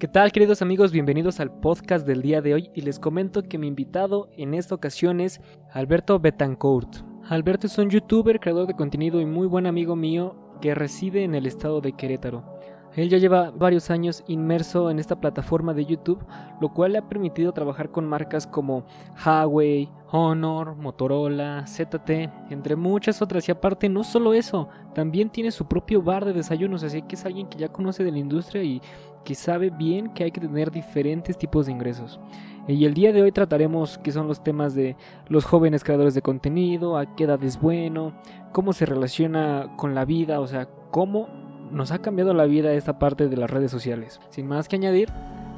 ¿Qué tal queridos amigos? Bienvenidos al podcast del día de hoy y les comento que mi invitado en esta ocasión es Alberto Betancourt. Alberto es un youtuber, creador de contenido y muy buen amigo mío que reside en el estado de Querétaro. Él ya lleva varios años inmerso en esta plataforma de YouTube, lo cual le ha permitido trabajar con marcas como Huawei, Honor, Motorola, ZT, entre muchas otras. Y aparte, no solo eso, también tiene su propio bar de desayunos, así que es alguien que ya conoce de la industria y que sabe bien que hay que tener diferentes tipos de ingresos. Y el día de hoy trataremos qué son los temas de los jóvenes creadores de contenido, a qué edad es bueno, cómo se relaciona con la vida, o sea, cómo nos ha cambiado la vida esta parte de las redes sociales. Sin más que añadir,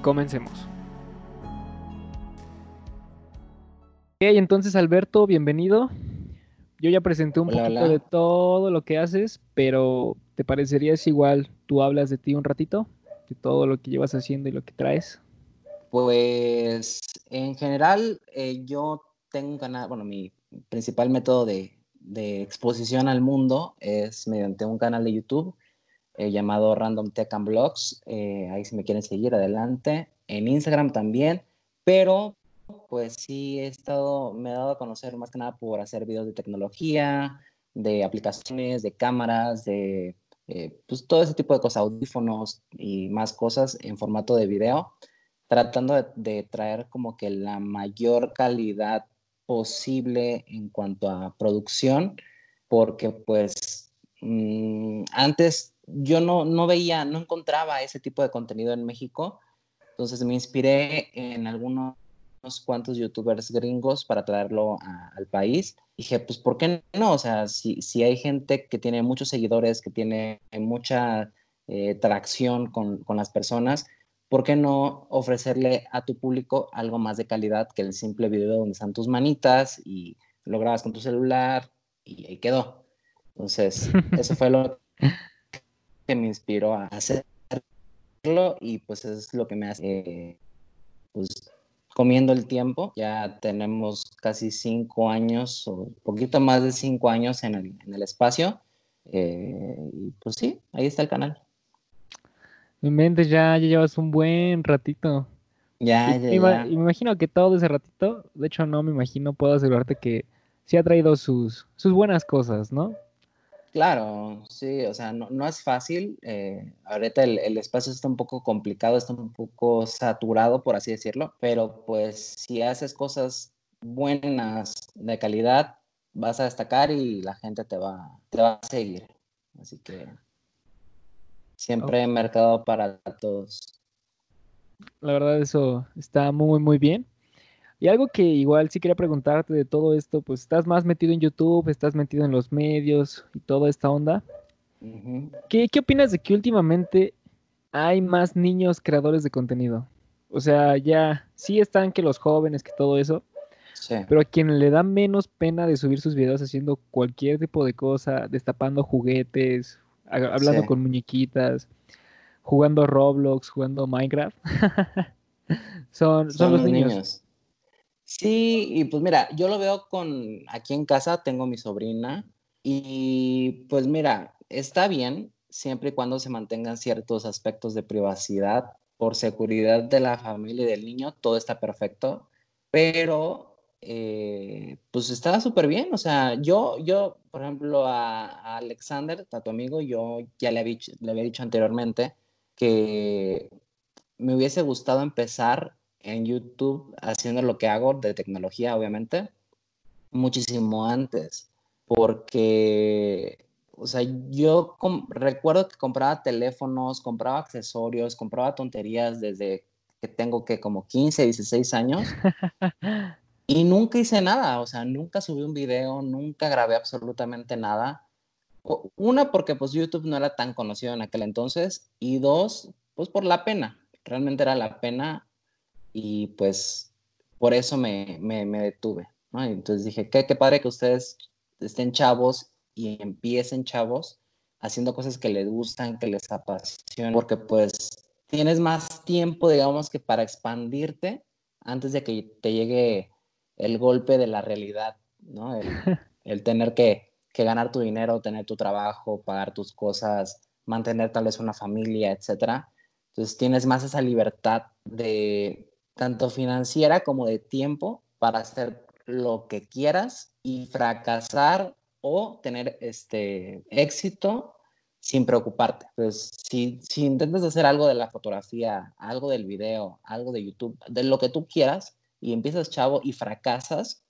comencemos. Ok, entonces Alberto, bienvenido. Yo ya presenté un poquito de todo lo que haces, pero ¿te parecería si igual tú hablas de ti un ratito? De todo lo que llevas haciendo y lo que traes. Pues en general eh, yo tengo un canal, bueno, mi principal método de, de exposición al mundo es mediante un canal de YouTube eh, llamado Random Tech and Blogs. Eh, ahí si me quieren seguir, adelante. En Instagram también, pero pues sí he estado, me he dado a conocer más que nada por hacer videos de tecnología, de aplicaciones, de cámaras, de eh, pues todo ese tipo de cosas, audífonos y más cosas en formato de video, tratando de, de traer como que la mayor calidad posible en cuanto a producción, porque pues mmm, antes yo no, no veía, no encontraba ese tipo de contenido en México, entonces me inspiré en algunos cuantos youtubers gringos para traerlo al país. dije, pues, ¿por qué no? O sea, si, si hay gente que tiene muchos seguidores, que tiene mucha eh, tracción con, con, las personas, ¿por qué no ofrecerle a tu público algo más de calidad que el simple video donde están tus manitas y lo grabas con tu celular y ahí quedó? Entonces, eso fue lo que me inspiró a hacerlo y pues es lo que me hace, eh, pues comiendo el tiempo. Ya tenemos casi cinco años o poquito más de cinco años en el, en el espacio. Eh, y pues sí, ahí está el canal. Mi mente ya, ya llevas un buen ratito. Ya, ya, ya. Y me imagino que todo ese ratito, de hecho no me imagino, puedo asegurarte que sí ha traído sus, sus buenas cosas, ¿no? Claro, sí, o sea, no, no es fácil. Eh, ahorita el, el, espacio está un poco complicado, está un poco saturado, por así decirlo, pero pues si haces cosas buenas, de calidad, vas a destacar y la gente te va, te va a seguir. Así que siempre okay. mercado para todos. La verdad, eso está muy, muy bien. Y algo que igual sí quería preguntarte de todo esto, pues estás más metido en YouTube, estás metido en los medios y toda esta onda. Uh -huh. ¿Qué, ¿Qué opinas de que últimamente hay más niños creadores de contenido? O sea, ya sí están que los jóvenes, que todo eso, sí. pero a quien le da menos pena de subir sus videos haciendo cualquier tipo de cosa, destapando juguetes, hablando sí. con muñequitas, jugando Roblox, jugando Minecraft, son, son, son, los niños. niños. Sí, y pues mira, yo lo veo con aquí en casa, tengo mi sobrina y pues mira, está bien siempre y cuando se mantengan ciertos aspectos de privacidad por seguridad de la familia y del niño, todo está perfecto, pero eh, pues está súper bien, o sea, yo, yo, por ejemplo, a, a, Alexander, a tu amigo, yo ya le había, le había dicho anteriormente que me hubiese gustado empezar en YouTube haciendo lo que hago de tecnología, obviamente, muchísimo antes, porque, o sea, yo recuerdo que compraba teléfonos, compraba accesorios, compraba tonterías desde que tengo que como 15, 16 años. y nunca hice nada, o sea, nunca subí un video, nunca grabé absolutamente nada. Una, porque pues YouTube no era tan conocido en aquel entonces, y dos, pues por la pena. Realmente era la pena y pues por eso me, me, me detuve. ¿no? Entonces dije, qué, qué padre que ustedes estén chavos y empiecen chavos haciendo cosas que les gustan, que les apasionan, porque pues tienes más tiempo, digamos, que para expandirte antes de que te llegue el golpe de la realidad, ¿no? El, el tener que, que, ganar tu dinero, tener tu trabajo, pagar tus cosas, mantener tal vez una familia, etcétera Entonces tienes más esa libertad de tanto financiera como de tiempo para hacer lo que quieras y fracasar o tener este éxito sin preocuparte. Pues si, si intentas hacer algo de la fotografía, algo del video, algo de YouTube, de lo que tú quieras, y empiezas chavo y fracasas,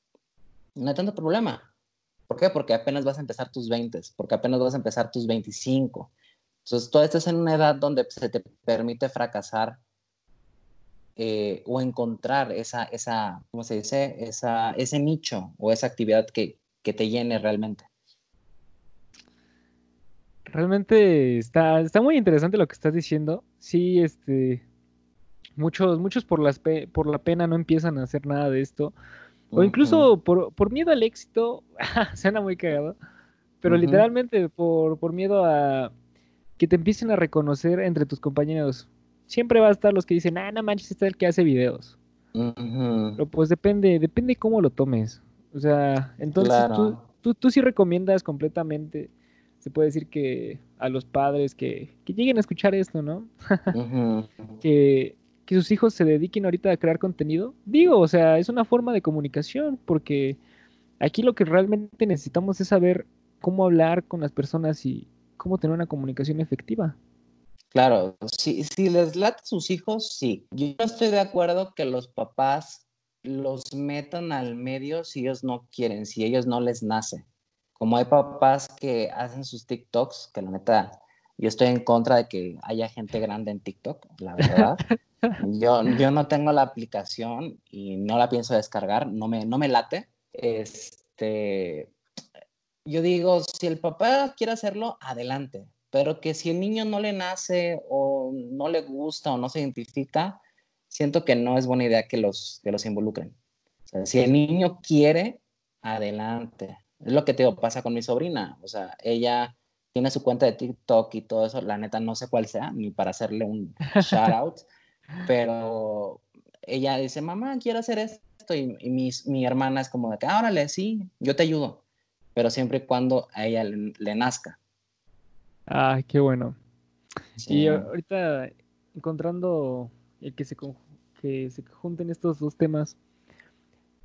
no hay tanto problema. ¿Por qué? Porque apenas vas a empezar tus 20, porque apenas vas a empezar tus 25. Entonces, tú estás en una edad donde se te permite fracasar eh, o encontrar esa, esa, ¿cómo se dice? Esa, ese nicho o esa actividad que, que te llene realmente. Realmente está, está muy interesante lo que estás diciendo. Sí, este, muchos, muchos por, las por la pena no empiezan a hacer nada de esto. O incluso por, por, miedo al éxito, suena muy cagado, pero literalmente por, por miedo a que te empiecen a reconocer entre tus compañeros. Siempre va a estar los que dicen, ah, no manches, está el que hace videos. Pero pues depende, depende cómo lo tomes. O sea, entonces tú, tú, tú, sí recomiendas completamente, se puede decir que a los padres que, que lleguen a escuchar esto, ¿no? que, que sus hijos se dediquen ahorita a crear contenido. Digo, o sea, es una forma de comunicación, porque aquí lo que realmente necesitamos es saber cómo hablar con las personas y cómo tener una comunicación efectiva. Claro, si, si les late a sus hijos, sí. Yo no estoy de acuerdo que los papás los metan al medio si ellos no quieren, si ellos no les nace. Como hay papás que hacen sus TikToks, que la neta, yo estoy en contra de que haya gente grande en TikTok, la verdad. Yo, yo no tengo la aplicación y no la pienso descargar, no me, no me late. Este, yo digo, si el papá quiere hacerlo, adelante, pero que si el niño no le nace o no le gusta o no se identifica, siento que no es buena idea que los, que los involucren. si el niño quiere, adelante. Es lo que te digo, pasa con mi sobrina. O sea, ella tiene su cuenta de TikTok y todo eso. La neta no sé cuál sea, ni para hacerle un shout out. pero ella dice, mamá, quiero hacer esto. Y, mi, hermana es como de que, órale, sí, yo te ayudo. Pero siempre y cuando a ella le, nazca. Ah, qué bueno. Y ahorita encontrando el que se, que se junten estos dos temas,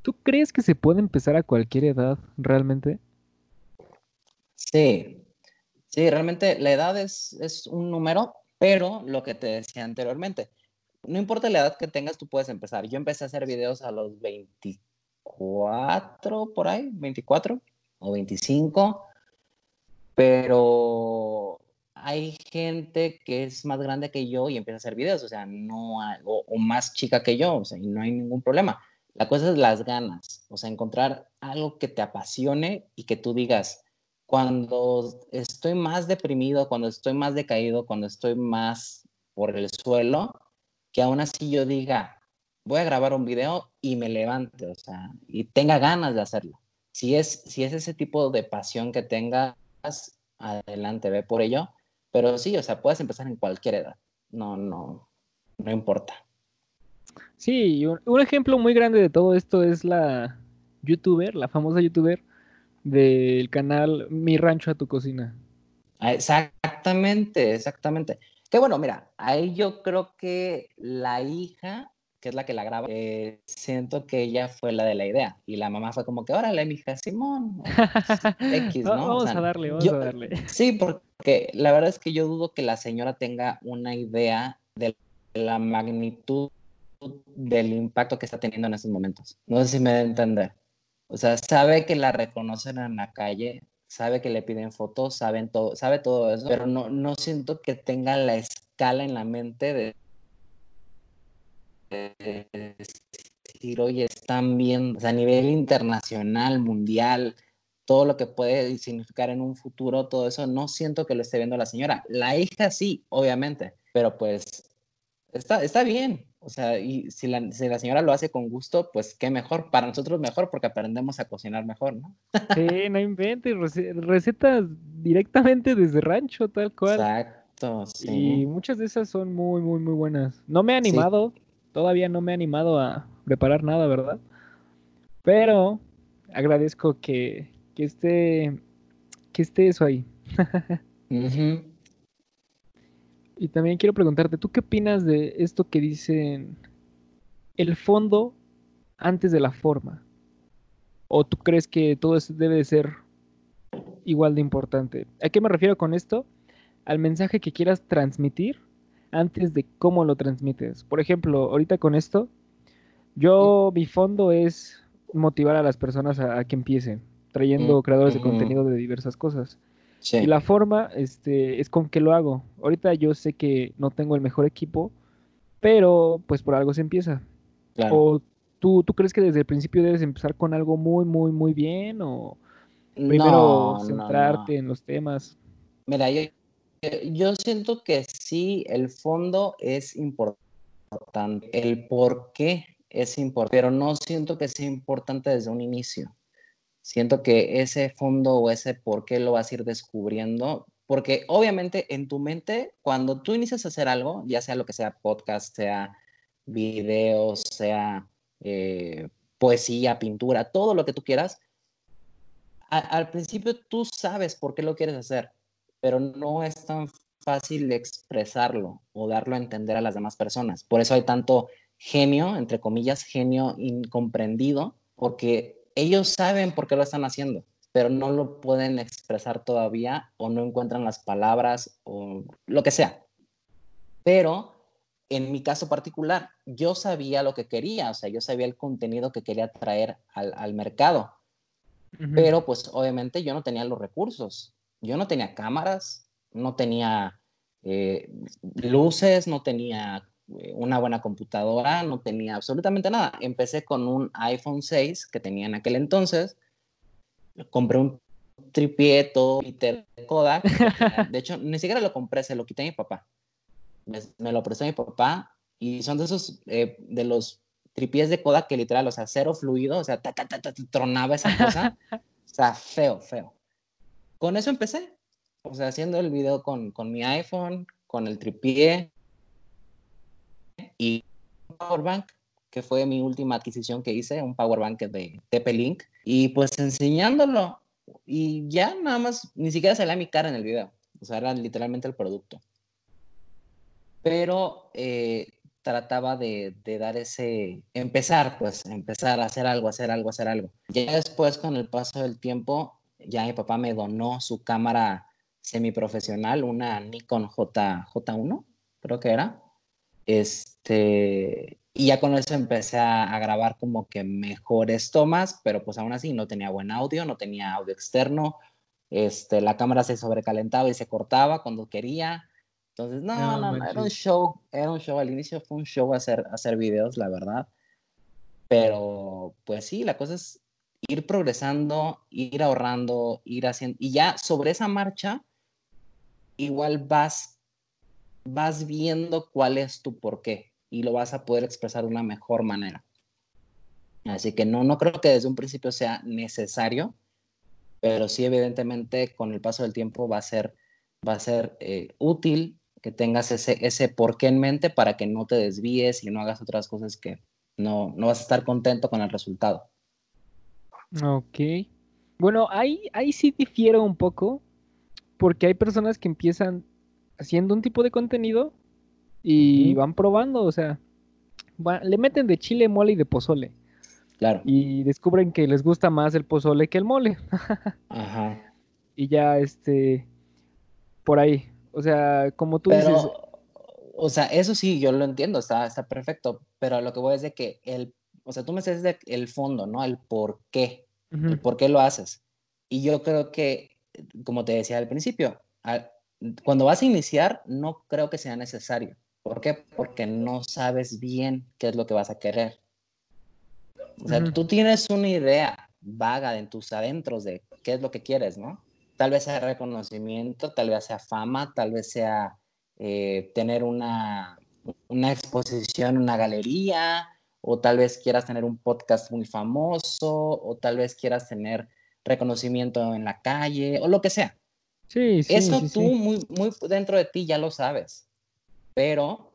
¿tú crees que se puede empezar a cualquier edad realmente? Sí, sí, realmente la edad es, es un número, pero lo que te decía anteriormente, no importa la edad que tengas, tú puedes empezar. Yo empecé a hacer videos a los 24, por ahí, 24 o 25, pero hay gente que es más grande que yo y empieza a hacer videos, o sea, no o, más chica que yo, o sea, y no hay ningún problema. La cosa es las ganas, o sea, encontrar algo que te apasione y que tú digas, cuando estoy más deprimido, cuando estoy más decaído, cuando estoy más por el suelo, que aún así yo diga, voy a grabar un video y me levante, o sea, y tenga ganas de hacerlo. Si es, si es ese tipo de pasión que tengas, adelante, ve por ello. Pero sí, o sea, puedes empezar en cualquier edad. No, no, no importa. Sí, un, un ejemplo muy grande de todo esto es la youtuber, la famosa youtuber del canal Mi Rancho a tu Cocina. Ah, exactamente, exactamente. Que bueno, mira, ahí yo creo que la hija, que es la que la graba, eh, siento que ella fue la de la idea. Y la mamá fue como que, órale, mi hija Simón. X, ¿no? vamos a darle, vamos a darle. Sí, porque la verdad es que yo dudo que la señora tenga una idea de la magnitud del impacto que está teniendo en estos momentos. No sé si me da a entender. O sea, sabe que la reconocen en la calle, sabe que le piden fotos, saben todo, sabe todo eso, pero no, no siento que tenga la escala en la mente de, decir, oye, están viendo, o sea, a nivel internacional, mundial, todo lo que puede significar en un futuro, todo eso, no siento que lo esté viendo la señora. La hija sí, obviamente, pero pues está, está bien, o sea, y si la, si la, señora lo hace con gusto, pues qué mejor. Para nosotros mejor porque aprendemos a cocinar mejor, ¿no? Sí, no inventes. Recetas directamente desde rancho, tal cual. Exacto, sí. Y muchas de esas son muy, muy, muy buenas. No me he animado, todavía no me he animado a preparar nada, ¿verdad? Pero agradezco que, que esté, que esté eso ahí. Y también quiero preguntarte, ¿tú qué opinas de esto que dicen el fondo antes de la forma? ¿O tú crees que todo eso debe de ser igual de importante? ¿A qué me refiero con esto? Al mensaje que quieras transmitir antes de cómo lo transmites. Por ejemplo, ahorita con esto, yo mi fondo es motivar a las personas a, que empiecen, trayendo mm, creadores de contenido de diversas cosas. Y la forma este, es con que lo hago. Ahorita yo sé que no tengo el mejor equipo, pero pues por algo se empieza. O tú, tú crees que desde el principio debes empezar con algo muy, muy, muy bien o primero centrarte en los temas. Mira, yo, yo siento que sí, el fondo es importante. El por qué es importante, pero no siento que sea importante desde un inicio siento que ese fondo o ese por qué lo vas a ir descubriendo, porque obviamente en tu mente, cuando tú inicias a hacer algo, ya sea lo que sea podcast, sea videos, sea eh, poesía, pintura, todo lo que tú quieras, al principio tú sabes por qué lo quieres hacer, pero no es tan fácil expresarlo o darlo a entender a las demás personas. Por eso hay tanto genio, entre comillas, genio incomprendido, porque ellos saben por qué lo están haciendo, pero no lo pueden expresar todavía o no encuentran las palabras o lo que sea. Pero en mi caso particular, yo sabía lo que quería, o sea, yo sabía el contenido que quería traer al, mercado, pero pues obviamente yo no tenía los recursos, yo no tenía cámaras, no tenía eh, luces, no tenía eh, una buena computadora, no tenía absolutamente nada. Empecé con un iPhone 6 que tenía en aquel entonces. Compré un tripieto Peter Kodak. De hecho, ni siquiera lo compré, se lo quité a mi papá. Me, lo prestó mi papá y son de esos, eh, de los tripiés de Kodak que literal, o sea, cero fluido, o sea, tronaba esa cosa. o sea, feo, feo. Con eso empecé. O sea, haciendo el video con, con mi iPhone, con el tripié, y powerbank, que fue mi última adquisición que hice, un powerbank de TP-Link, y pues enseñándolo, y ya nada más, ni siquiera salía mi cara en el video, o sea, era literalmente el producto. Pero eh, trataba de, de, dar ese, empezar, pues, empezar a hacer algo, hacer algo, hacer algo. Ya después, con el paso del tiempo, ya mi papá me donó su cámara semiprofesional, una Nikon J, J1, creo que era. Este, y ya con eso empecé a, grabar como que mejores tomas, pero pues aún así no tenía buen audio, no tenía audio externo. Este, la cámara se sobrecalentaba y se cortaba cuando quería. Entonces, no, no, no, era un show, era un show. Al inicio fue un show hacer, hacer videos, la verdad. Pero, pues sí, la cosa es ir progresando, ir ahorrando, ir haciendo. Y ya sobre esa marcha, igual vas vas viendo cuál es tu porqué y lo vas a poder expresar de una mejor manera. Así que no, no creo que desde un principio sea necesario, pero sí evidentemente con el paso del tiempo va a ser, va a ser eh, útil que tengas ese, ese porqué en mente para que no te desvíes y no hagas otras cosas que no, no vas a estar contento con el resultado. Ok. Bueno, ahí, ahí sí difiero un poco, porque hay personas que empiezan haciendo un tipo de contenido y van probando, o sea, le meten de chile, mole y de pozole. Claro. Y descubren que les gusta más el pozole que el mole. Ajá. Y ya, este, por ahí. O sea, como tú dices. O sea, eso sí, yo lo entiendo, está, está perfecto. Pero lo que voy es de que el, o sea, tú me dices de el fondo, ¿no? El por qué. El por qué lo haces. Y yo creo que, como te decía al principio, al, cuando vas a iniciar, no creo que sea necesario. ¿Por qué? Porque no sabes bien qué es lo que vas a querer. O sea, tú tienes una idea vaga en tus adentros de qué es lo que quieres, ¿no? Tal vez sea reconocimiento, tal vez sea fama, tal vez sea eh, tener una, una exposición, una galería, o tal vez quieras tener un podcast muy famoso, o tal vez quieras tener reconocimiento en la calle, o lo que sea. Sí, sí, Eso tú Muy, muy dentro de ti ya lo sabes, pero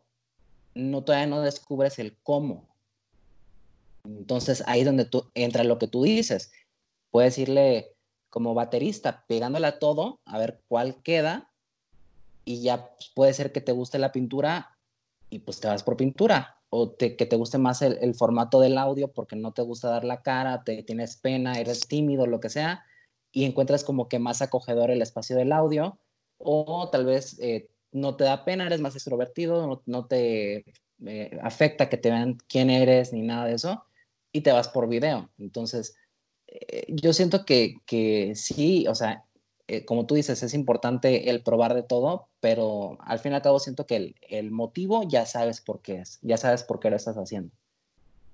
no, todavía no descubres el cómo. Entonces ahí es donde tú, entra lo que tú dices. Puedes irle como baterista, pegándole a todo, a ver cuál queda, y ya puede ser que te guste la pintura y pues te vas por pintura o que te guste más el, formato del audio porque no te gusta dar la cara, te tienes pena, eres tímido, lo que sea, y encuentras como que más acogedor el espacio del audio, o tal vez eh, no te da pena, eres más extrovertido, no, te eh, afecta que te vean quién eres ni nada de eso, y te vas por video. Entonces, eh, yo siento que, que sí, o sea, eh, como tú dices, es importante el probar de todo, pero al fin y al cabo siento que el, motivo ya sabes por qué es, ya sabes por qué lo estás haciendo.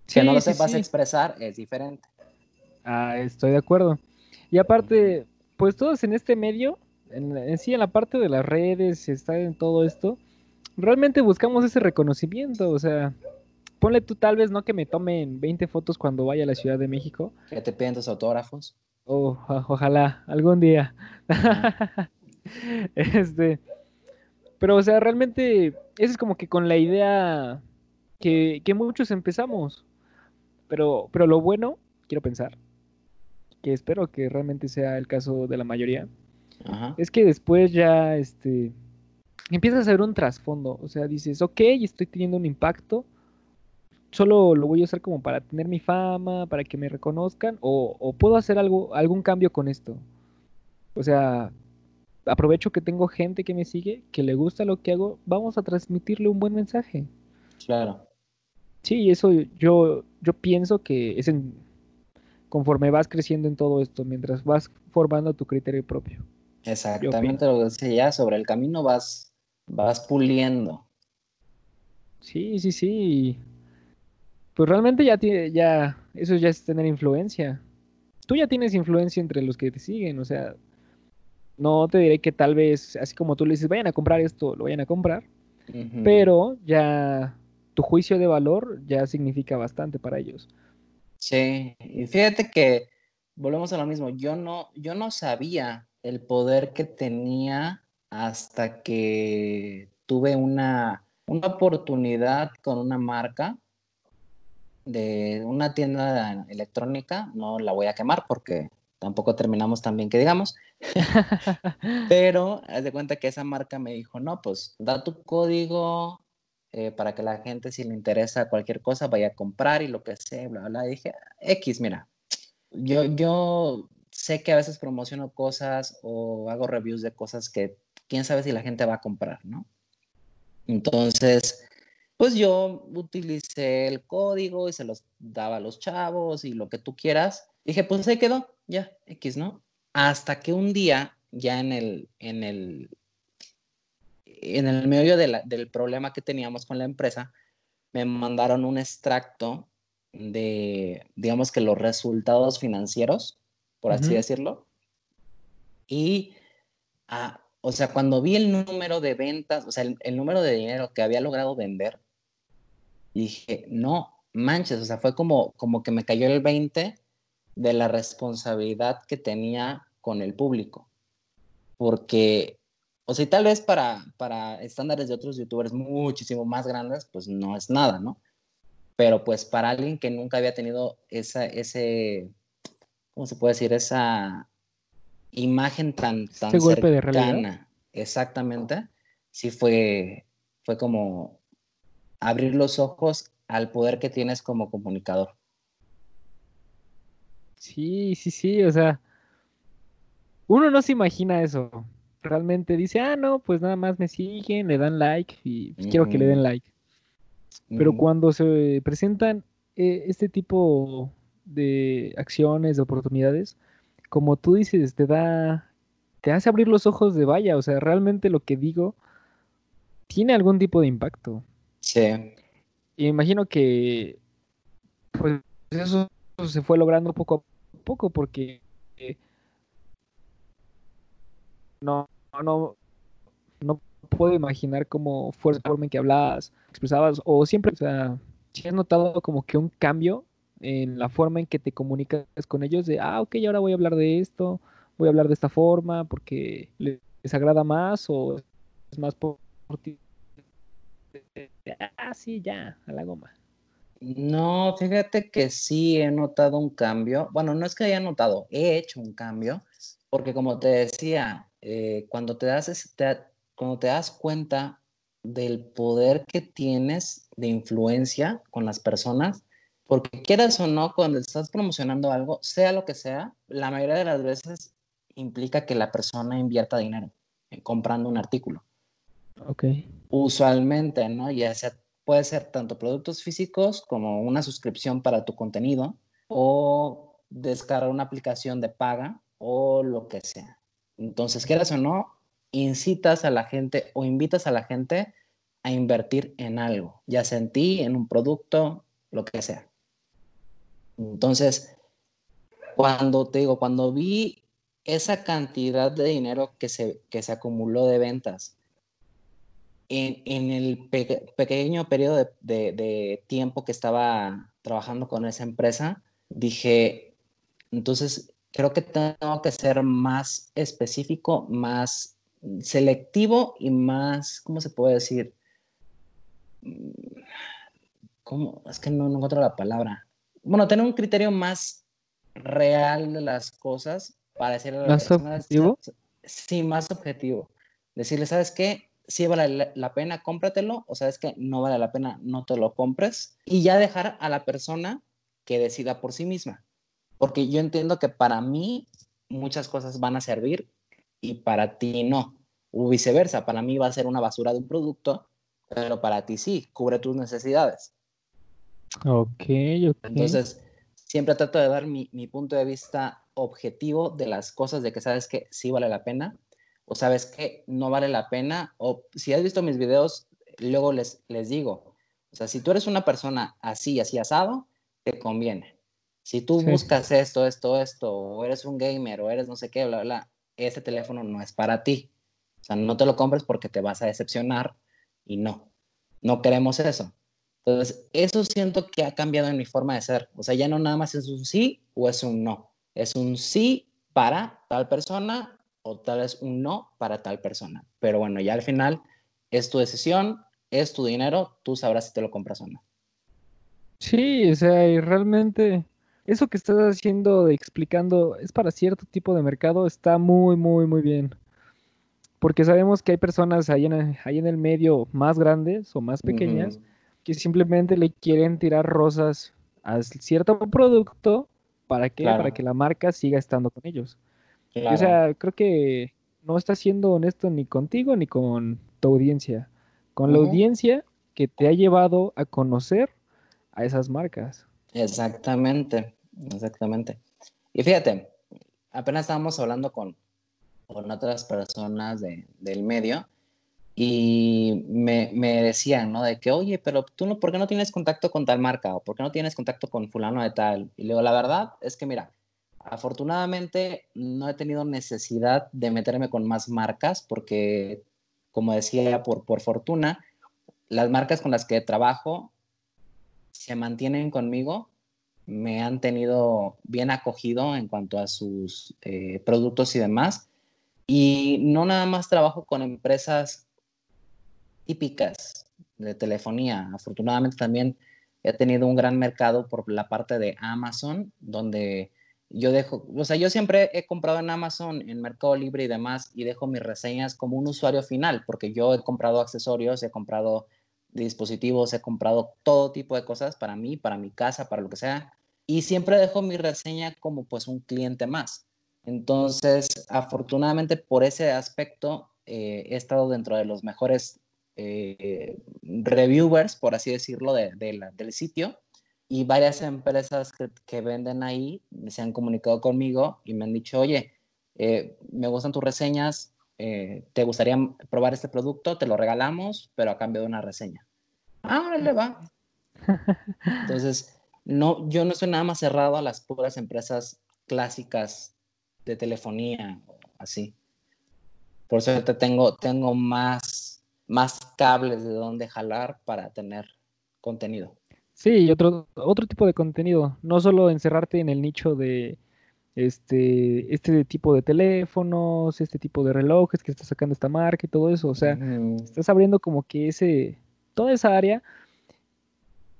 Si no lo sepas expresar, es diferente. Ah, estoy de acuerdo. Y aparte, pues todos en este medio, en, sí, en la parte de las redes, está en todo esto, realmente buscamos ese reconocimiento, o sea, ponle tú tal vez no que me tomen 20 fotos cuando vaya a la Ciudad de México. Que te piden tus autógrafos. Oh, ojalá, algún día. este, pero o sea, realmente, eso es como que con la idea que, muchos empezamos. Pero, pero lo bueno, quiero pensar, que espero que realmente sea el caso de la mayoría, es que después ya, este, empiezas a ver un trasfondo. O sea, dices, ok, estoy teniendo un impacto, solo lo voy a usar como para tener mi fama, para que me reconozcan, o, puedo hacer algo, algún cambio con esto. O sea, aprovecho que tengo gente que me sigue, que le gusta lo que hago, vamos a transmitirle un buen mensaje. Claro. Sí, eso yo, yo pienso que es en, conforme vas creciendo en todo esto, mientras vas formando tu criterio propio. Exactamente lo que decía ya, sobre el camino vas, vas puliendo. Sí, sí, sí pues realmente ya, tiene, ya, eso ya es tener influencia. Tú ya tienes influencia entre los que te siguen, o sea, no te diré que tal vez, así como tú le dices, vayan a comprar esto, lo vayan a comprar, pero ya tu juicio de valor ya significa bastante para ellos. Sí, y fíjate que volvemos a lo mismo, yo no, yo no sabía el poder que tenía hasta que tuve una, una oportunidad con una marca de una tienda electrónica, no la voy a quemar porque tampoco terminamos tan bien que digamos, pero haz de cuenta que esa marca me dijo, no, pues da tu código eh, para que la gente si le interesa cualquier cosa vaya a comprar y lo que sea, bla, bla, dije, X, mira, yo, yo sé que a veces promociono cosas o hago reviews de cosas que quién sabe si la gente va a comprar, ¿no? Entonces, pues yo utilicé el código y se los daba a los chavos y lo que tú quieras. Dije, pues ahí quedó, ya, X, ¿no? Hasta que un día, ya en el, en el, en el medio del problema que teníamos con la empresa, me mandaron un extracto de, digamos que los resultados financieros, por así decirlo. Y, ah, o sea, cuando vi el número de ventas, o sea, el, número de dinero que había logrado vender, dije, no, manches, o sea, fue como, como que me cayó el 20 de la responsabilidad que tenía con el público. Porque, o sea, tal vez para, para estándares de otros youtubers muchísimo más grandes, pues no es nada, ¿no? Pero pues para alguien que nunca había tenido esa, ese, ¿cómo se puede decir? Esa imagen tan, tan cercana, golpe de realidad. exactamente, sí fue, fue como, abrir los ojos al poder que tienes como comunicador. Sí, sí, sí, o sea, uno no se imagina eso. Realmente dice, ah, no, pues nada más me siguen, le dan like y quiero que le den like. Pero cuando se presentan eh, este tipo de acciones, de oportunidades, como tú dices, te da, te hace abrir los ojos de vaya, o sea, realmente lo que digo tiene algún tipo de impacto. Sí. Y imagino que pues eso se fue logrando poco a poco porque no, no, no puedo imaginar cómo fue la forma en que hablabas, expresabas, o siempre, o sea, si has notado como que un cambio en la forma en que te comunicas con ellos, de, ah, ok, ahora voy a hablar de esto, voy a hablar de esta forma, porque les agrada más o es más por ti ah, sí, ya, a la goma. No, fíjate que sí he notado un cambio. Bueno, no es que haya notado, he hecho un cambio, porque como te decía, eh, cuando te das, te, cuando te das cuenta del poder que tienes de influencia con las personas, porque quieras o no, cuando estás promocionando algo, sea lo que sea, la mayoría de las veces implica que la persona invierta dinero en comprando un artículo. Ok. Usualmente, ¿no? Ya sea, puede ser tanto productos físicos como una suscripción para tu contenido o descargar una aplicación de paga o lo que sea. Entonces, quieras o no, incitas a la gente o invitas a la gente a invertir en algo, ya sea en ti, en un producto, lo que sea. Entonces, cuando te digo, cuando vi esa cantidad de dinero que se, que se acumuló de ventas en, el pequeño periodo de, tiempo que estaba trabajando con esa empresa, dije, entonces creo que tengo que ser más específico, más selectivo y más, ¿cómo se puede decir? ¿Cómo? Es que no, no encuentro la palabra. Bueno, tener un criterio más real de las cosas para decirle a ¿Más objetivo? Sí, más objetivo. Decirle, ¿sabes qué? Si vale la pena, cómpratelo, o sabes que no vale la pena, no te lo compres, y ya dejar a la persona que decida por sí misma. Porque yo entiendo que para mí muchas cosas van a servir y para ti no. O viceversa, para mí va a ser una basura de un producto, pero para ti sí, cubre tus necesidades. Ok, ok. Entonces, siempre trato de dar mi, mi punto de vista objetivo de las cosas, de que sabes que sí vale la pena, o sabes que no vale la pena, o si has visto mis videos, luego les, les digo, o sea, si tú eres una persona así, así asado, te conviene. Si tú buscas esto, esto, esto, o eres un gamer, o eres no sé qué, bla, bla, ese teléfono no es para ti. O sea, no te lo compres porque te vas a decepcionar y no, no queremos eso. Entonces, eso siento que ha cambiado en mi forma de ser. O sea, ya no nada más es un sí o es un no. Es un sí para tal persona o tal vez un no para tal persona. Pero bueno, ya al final es tu decisión, es tu dinero, tú sabrás si te lo compras o no. Sí, o sea, y realmente eso que estás haciendo, explicando, es para cierto tipo de mercado, está muy, muy, muy bien. Porque sabemos que hay personas ahí en ahí en el medio más grandes o más pequeñas que simplemente le quieren tirar rosas a cierto producto para que, para que la marca siga estando con ellos. O sea, creo que no estás siendo honesto ni contigo ni con tu audiencia. Con la audiencia que te ha llevado a conocer a esas marcas. Exactamente, exactamente. Y fíjate, apenas estábamos hablando con, con otras personas del medio y me, me, decían, ¿no? De que, oye, pero tú no, ¿por qué no tienes contacto con tal marca? ¿O por qué no tienes contacto con fulano de tal? Y luego, la verdad es que, mira, Afortunadamente no he tenido necesidad de meterme con más marcas porque, como decía, por, por fortuna, las marcas con las que trabajo se mantienen conmigo, me han tenido bien acogido en cuanto a sus eh, productos y demás. Y no nada más trabajo con empresas típicas de telefonía. Afortunadamente también he tenido un gran mercado por la parte de Amazon, donde yo dejo, o sea, yo siempre he comprado en Amazon, en Mercado Libre y demás, y dejo mis reseñas como un usuario final, porque yo he comprado accesorios, he comprado dispositivos, he comprado todo tipo de cosas para mí, para mi casa, para lo que sea, y siempre dejo mi reseña como pues un cliente más. Entonces, afortunadamente por ese aspecto, eh, he estado dentro de los mejores eh, reviewers, por así decirlo, de, del sitio y varias empresas que, venden ahí se han comunicado conmigo y me han dicho, oye, eh, me gustan tus reseñas, eh, ¿te gustaría probar este producto? Te lo regalamos, pero a cambio de una reseña. Ah, le va. Entonces, no, yo no estoy nada más cerrado a las puras empresas clásicas de telefonía, así. Por suerte tengo, tengo más, más cables de donde jalar para tener contenido. Sí, otro, otro tipo de contenido, no solo encerrarte en el nicho de este, este tipo de teléfonos, este tipo de relojes que está sacando esta marca y todo eso, o sea, estás abriendo como que ese, toda esa área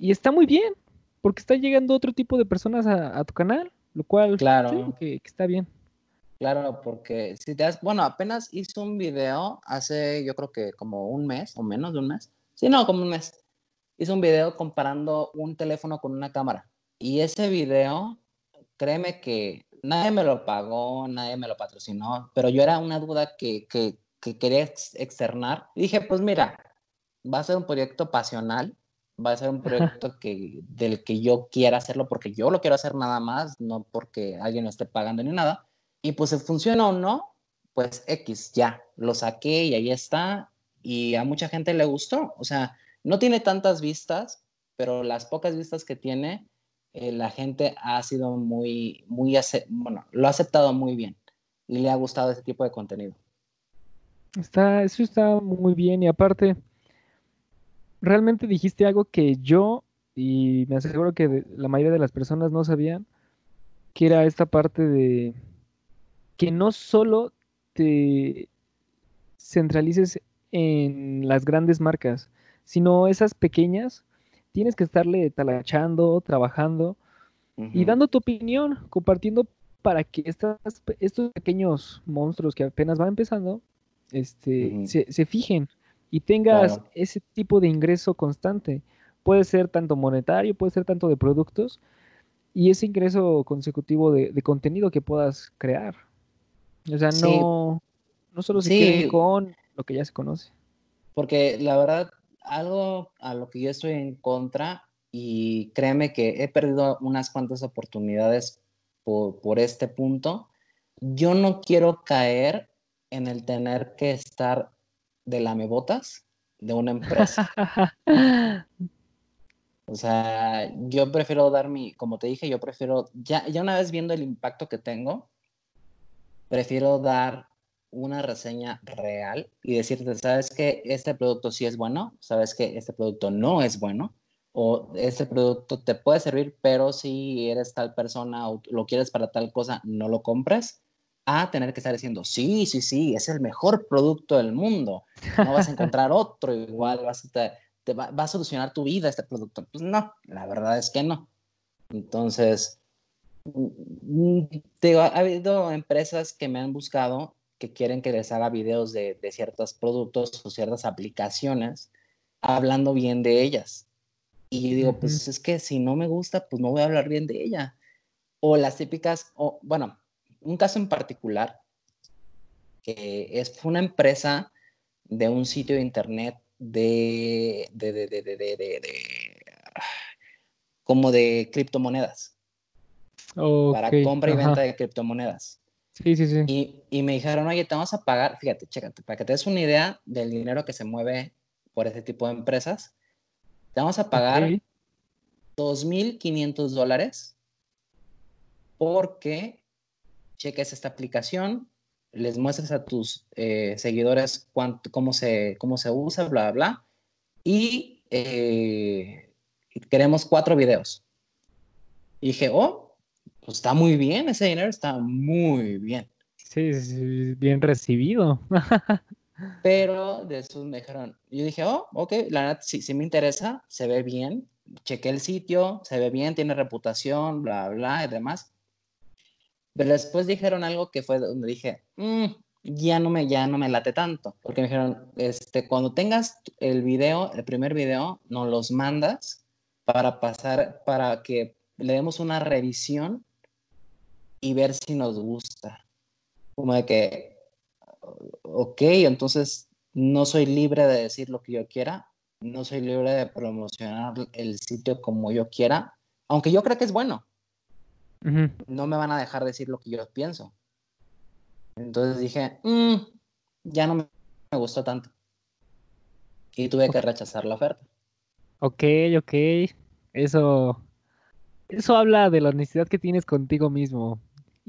y está muy bien, porque está llegando otro tipo de personas a, tu canal, lo cual claro. que, está bien. Claro, porque si te das, bueno, apenas hice un video hace, yo creo que como un mes o menos de un mes. Sí, no, como un mes. Hice un video comparando un teléfono con una cámara. Y ese video, créeme que nadie me lo pagó, nadie me lo patrocinó, pero yo era una duda que, que, que quería externar. Y dije, pues mira, va a ser un proyecto pasional, va a ser un proyecto que, del que yo quiera hacerlo porque yo lo quiero hacer nada más, no porque alguien lo esté pagando ni nada. Y pues si funciona o no, pues X, ya, lo saqué y ahí está. Y a mucha gente le gustó. O sea, no tiene tantas vistas, pero las pocas vistas que tiene, eh, la gente ha sido muy, muy, bueno, lo ha aceptado muy bien y le ha gustado ese tipo de contenido. Está, eso está muy bien y aparte, realmente dijiste algo que yo y me aseguro que la mayoría de las personas no sabían, que era esta parte de que no solo te centralices en las grandes marcas, sino esas pequeñas, tienes que estarle talachando, trabajando y dando tu opinión, compartiendo para que estas, estos pequeños monstruos que apenas van empezando, este, se, fijen y tengas ese tipo de ingreso constante. Puede ser tanto monetario, puede ser tanto de productos y ese ingreso consecutivo de contenido que puedas crear. O sea, no, no solo se quede con lo que ya se conoce. Porque la verdad, algo a lo que yo estoy en contra, y créeme que he perdido unas cuantas oportunidades por, por este punto, yo no quiero caer en el tener que estar de lamebotas de una empresa. o sea, yo prefiero dar mi, como te dije, yo prefiero, ya, ya una vez viendo el impacto que tengo, prefiero dar una reseña real y decirte, sabes que este producto sí es bueno, sabes que este producto no es bueno, o este producto te puede servir, pero si eres tal persona o lo quieres para tal cosa, no lo compres, a tener que estar diciendo, sí, sí, sí, es el mejor producto del mundo, no vas a encontrar otro igual, vas a, te, va, va a solucionar tu vida este producto. Pues no, la verdad es que no. Entonces, Mm, ha habido empresas que me han buscado que quieren que les haga videos de, ciertos productos o ciertas aplicaciones hablando bien de ellas. Y yo digo, pues es que si no me gusta, pues no voy a hablar bien de ella. O las típicas, o bueno, un caso en particular, que es una empresa de un sitio de internet de, de, de, de como de criptomonedas para compra y venta de criptomonedas. Sí, sí, sí. Y, y, me dijeron, oye, te vamos a pagar, fíjate, chécate, para que te des una idea del dinero que se mueve por ese tipo de empresas, te vamos a pagar 2.500 dólares porque cheques esta aplicación, les muestres a tus eh, seguidores cuánto, cómo, se, cómo se usa, bla, bla, bla, y eh, queremos cuatro videos. Y dije, oh, pues está muy bien, ese dinero está muy bien. Sí, bien recibido. Pero de eso me dijeron, yo dije, oh, ok, la verdad sí, sí me interesa, se ve bien, chequé el sitio, se ve bien, tiene reputación, bla, bla, y demás. Pero después dijeron algo que fue donde dije, mm, ya no me, ya no me late tanto, porque me dijeron, este, cuando tengas el video, el primer video, nos los mandas para pasar, para que le demos una revisión y ver si nos gusta. Como de que, ok, entonces no soy libre de decir lo que yo quiera, no soy libre de promocionar el sitio como yo quiera, aunque yo creo que es bueno. No me van a dejar decir lo que yo pienso. Entonces dije, mm, ya no me, gustó tanto. Y tuve que rechazar la oferta. Ok, ok. Eso, eso habla de la honestidad que tienes contigo mismo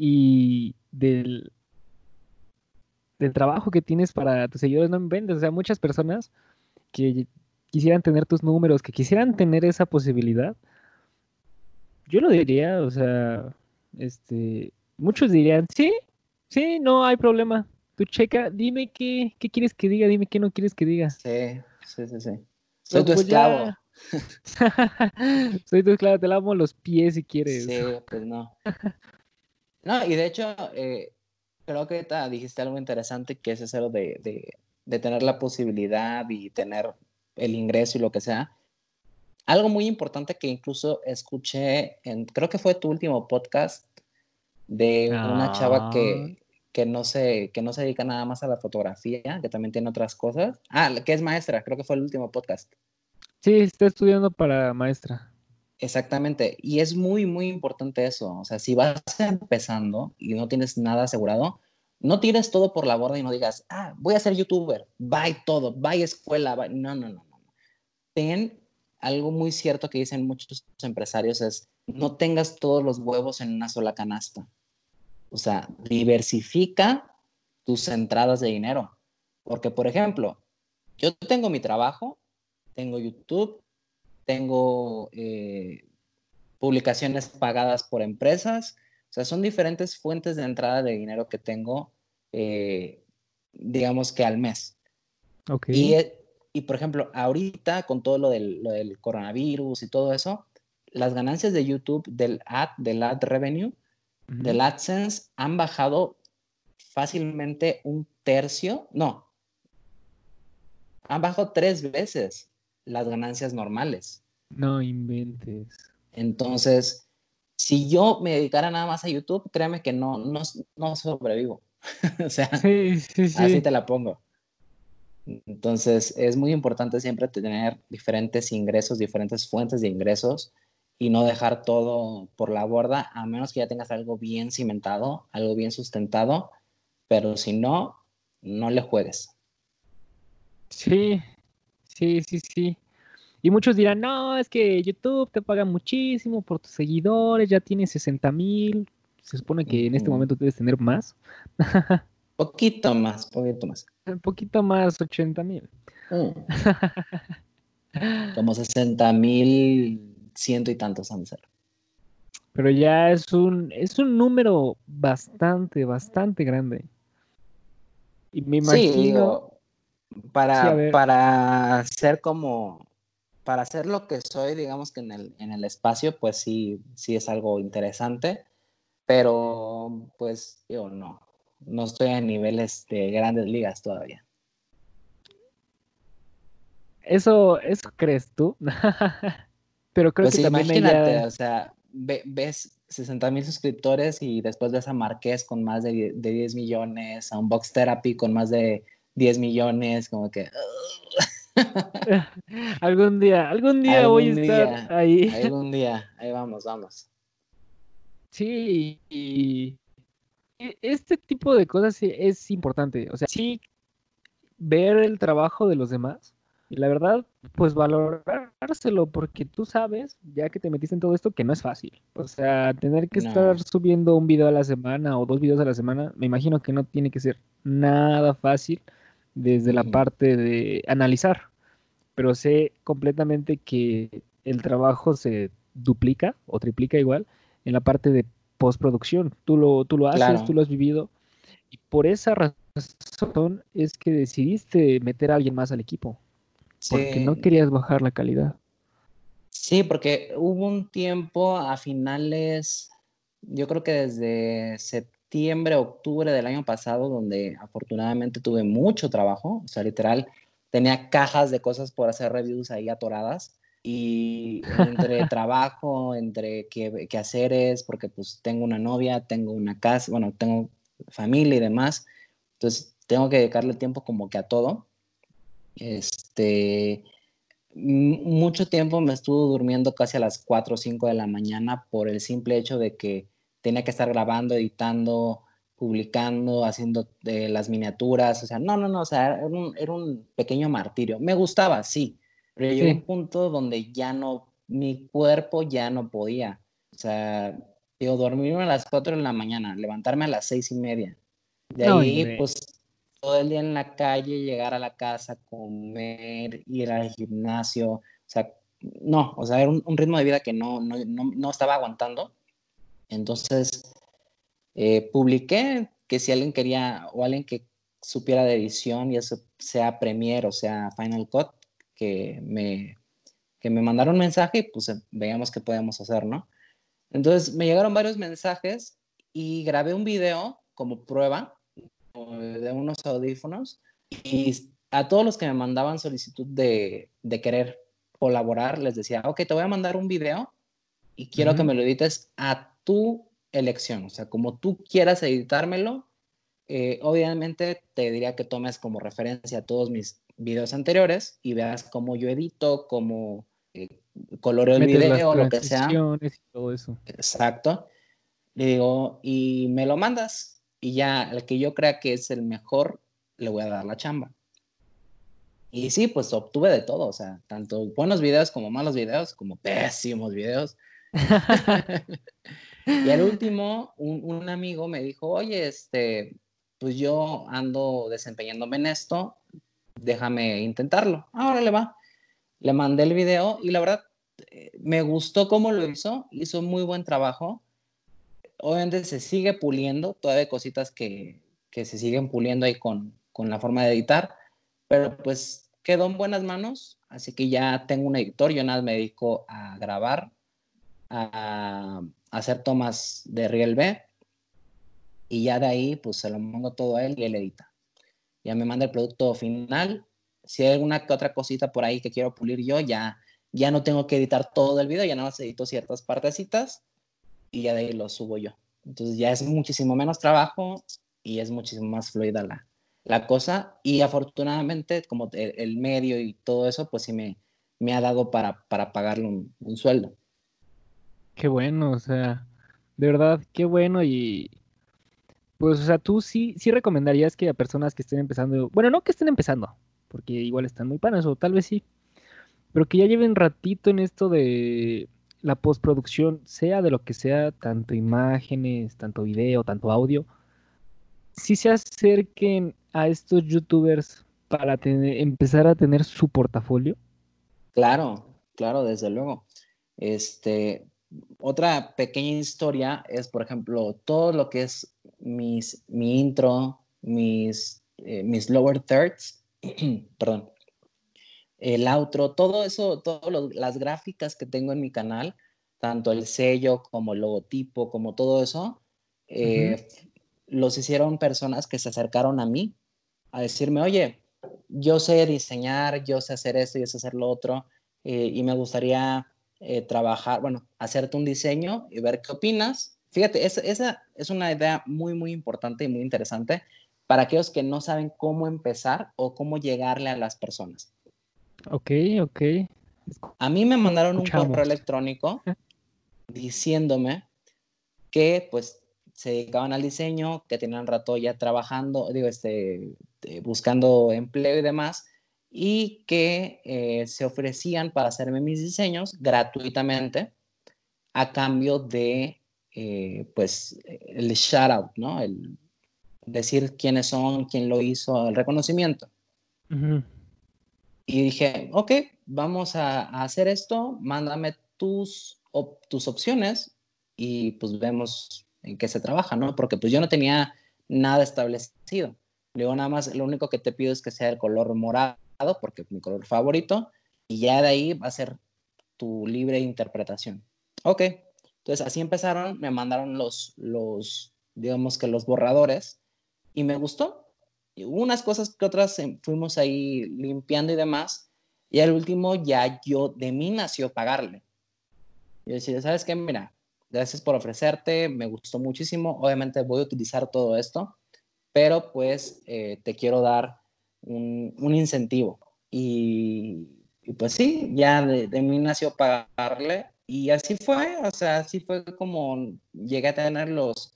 y del, del trabajo que tienes para tus seguidores no me vendes. O sea, muchas personas que quisieran tener tus números, que quisieran tener esa posibilidad, yo lo diría, o sea, este, muchos dirían, sí, sí, no hay problema. Tú checa, dime qué, qué quieres que diga, dime qué no quieres que diga. Sí, sí, sí, sí. Soy tu pues esclavo. Soy tu esclavo, te lavo los pies si quieres. Sí, pues no. No, y de hecho, eh, creo que dijiste algo interesante que es eso de, de, de tener la posibilidad y tener el ingreso y lo que sea. Algo muy importante que incluso escuché, en, creo que fue tu último podcast, de una chava que, ah. que, no se, que no se dedica nada más a la fotografía, que también tiene otras cosas. Ah, que es maestra, creo que fue el último podcast. Sí, está estudiando para maestra. Exactamente, y es muy, muy importante eso. O sea, si vas empezando y no tienes nada asegurado, no tires todo por la borda y no digas, ah, voy a ser youtuber, bye todo, bye escuela, bye. No, no, no, no. Ten algo muy cierto que dicen muchos empresarios es, no tengas todos los huevos en una sola canasta. O sea, diversifica tus entradas de dinero. Porque, por ejemplo, yo tengo mi trabajo, tengo YouTube, tengo eh, publicaciones pagadas por empresas. O sea, son diferentes fuentes de entrada de dinero que tengo, eh, digamos que al mes. Okay. Y, y, por ejemplo, ahorita con todo lo del, lo del, coronavirus y todo eso, las ganancias de YouTube del ad, del ad revenue, del AdSense, han bajado fácilmente un tercio. No, han bajado tres veces las ganancias normales. No inventes. Entonces, si yo me dedicara nada más a YouTube, créeme que no, no, no sobrevivo. o sea, así te la pongo. Entonces, es muy importante siempre tener diferentes ingresos, diferentes fuentes de ingresos y no dejar todo por la borda, a menos que ya tengas algo bien cimentado, algo bien sustentado, pero si no, no le juegues. Sí, Sí, sí, sí. Y muchos dirán, no, es que YouTube te paga muchísimo por tus seguidores, ya tienes 60 mil. Se supone que en este momento debes tener más. poquito más, poquito más. Un poquito más, 80 mil. Mm. Como 60 mil, ciento y tantos han. Pero ya es un, es un número bastante, bastante grande. Y me imagino para, para ser como, para ser lo que soy, digamos que en el, en el espacio, pues sí, sí es algo interesante, pero pues yo no, no estoy a niveles de grandes ligas todavía. Eso, eso crees tú. pero creo pues que también imagínate, o sea, ves 60 mil suscriptores y después ves a Marqués con más de, de 10 millones, a un Box Therapy con más de 10 millones, como que... algún día, algún día voy a estar ahí. Algún día, ahí vamos, vamos. Sí, y este tipo de cosas es importante. O sea, sí, ver el trabajo de los demás y la verdad, pues valorárselo, porque tú sabes, ya que te metiste en todo esto, que no es fácil. O sea, tener que estar subiendo un video a la semana o dos videos a la semana, me imagino que no tiene que ser nada fácil desde la parte de analizar, pero sé completamente que el trabajo se duplica o triplica igual en la parte de postproducción. Tú lo, tú lo haces, tú lo has vivido, y por esa razón es que decidiste meter a alguien más al equipo, porque no querías bajar la calidad. Sí, porque hubo un tiempo a finales, yo creo que desde septiembre, septiembre, octubre del año pasado, donde afortunadamente tuve mucho trabajo, o sea, literal, tenía cajas de cosas por hacer reviews ahí atoradas y entre trabajo, entre qué, qué es, porque pues tengo una novia, tengo una casa, bueno, tengo familia y demás, entonces tengo que dedicarle tiempo como que a todo. Este, mucho tiempo me estuve durmiendo casi a las 4 o 5 de la mañana por el simple hecho de que tenía que estar grabando, editando, publicando, haciendo eh, las miniaturas, o sea, no, no, no, o sea, era un, pequeño martirio. Me gustaba, sí, pero llegó un punto donde ya no, mi cuerpo ya no podía, o sea, digo, dormirme a las 4 de la mañana, levantarme a las seis y media. De ahí, pues, todo el día en la calle, llegar a la casa, comer, ir al gimnasio, o sea, no, o sea, era un, ritmo de vida que no, no, no, no estaba aguantando entonces, eh, publiqué que si alguien quería o alguien que supiera de edición, y eso sea Premiere o sea Final Cut, que me, que me mandaron un mensaje y pues veamos qué podemos hacer, ¿no? Entonces me llegaron varios mensajes y grabé un video como prueba de unos audífonos y a todos los que me mandaban solicitud de, de querer colaborar, les decía, ok, te voy a mandar un video y quiero que me lo edites a tu elección, o sea, como tú quieras editármelo, eh, obviamente te diría que tomes como referencia todos mis videos anteriores y veas cómo yo edito, cómo eh, coloreo el video, lo que sea. Y todo eso. Exacto. Le digo, y me lo mandas y ya el que yo crea que es el mejor, le voy a dar la chamba. Y sí, pues obtuve de todo, o sea, tanto buenos videos como malos videos, como pésimos videos. y al último, un, un, amigo me dijo, oye, este, pues yo ando desempeñándome en esto, déjame intentarlo. Ahora le va. Le mandé el video y la verdad eh, me gustó cómo lo hizo, hizo muy buen trabajo. Obviamente se sigue puliendo, todavía hay cositas que, que se siguen puliendo ahí con, con la forma de editar, pero pues quedó en buenas manos, así que ya tengo un editor, yo nada me dedico a grabar, a, a hacer tomas de Real B y ya de ahí pues se lo mando todo a él y él edita. Ya me manda el producto final. Si hay alguna otra cosita por ahí que quiero pulir yo, ya, ya no tengo que editar todo el video, ya nada más edito ciertas partecitas y ya de ahí lo subo yo. Entonces ya es muchísimo menos trabajo y es muchísimo más fluida la, la cosa. Y afortunadamente, como el, medio y todo eso, pues sí me, me ha dado para, para pagarle un sueldo. Qué bueno, o sea, de verdad, qué bueno y, pues, o sea, tú sí, sí recomendarías que a personas que estén empezando, bueno, no que estén empezando, porque igual están muy panas, o tal vez sí, pero que ya lleven ratito en esto de la postproducción, sea de lo que sea, tanto imágenes, tanto video, tanto audio, sí se acerquen a estos youtubers para empezar a tener su portafolio. Claro, claro, desde luego. Este, otra pequeña historia es, por ejemplo, todo lo que es mis, mi intro, mis, eh, mis lower thirds, perdón, el outro, todo eso, todas las gráficas que tengo en mi canal, tanto el sello como el logotipo, como todo eso, eh, los hicieron personas que se acercaron a mí a decirme, oye, yo sé diseñar, yo sé hacer esto, yo sé hacer lo otro, eh, y me gustaría trabajar, bueno, hacerte un diseño y ver qué opinas Fíjate, esa, es una idea muy, muy importante y muy interesante para aquellos que no saben cómo empezar o cómo llegarle a las personas. Ok, ok. A mí me mandaron un correo electrónico diciéndome que pues se dedicaban al diseño, que tenían rato ya trabajando, digo, este, eh, buscando empleo y demás, y que eh, se ofrecían para hacerme mis diseños gratuitamente a cambio de eh, pues el shout out, ¿no? El decir quiénes son, quién lo hizo, el reconocimiento. Y dije, ok, vamos a, hacer esto, mándame tus, tus opciones y pues vemos en qué se trabaja, ¿no? Porque pues yo no tenía nada establecido. Luego nada más, lo único que te pido es que sea el color morado, porque es mi color favorito, y ya de ahí va a ser tu libre interpretación. Ok, entonces así empezaron, me mandaron los, los, digamos que los borradores y me gustó. Y unas cosas que otras em, fuimos ahí limpiando y demás. Y al último ya yo, de mí nació pagarle. Y decir, ¿sabes qué? Mira, gracias por ofrecerte, me gustó muchísimo. Obviamente voy a utilizar todo esto, pero pues eh, te quiero dar un, un incentivo. Y, pues sí, ya de, de mí nació pagarle y así fue, o sea, así fue como llegué a tener los,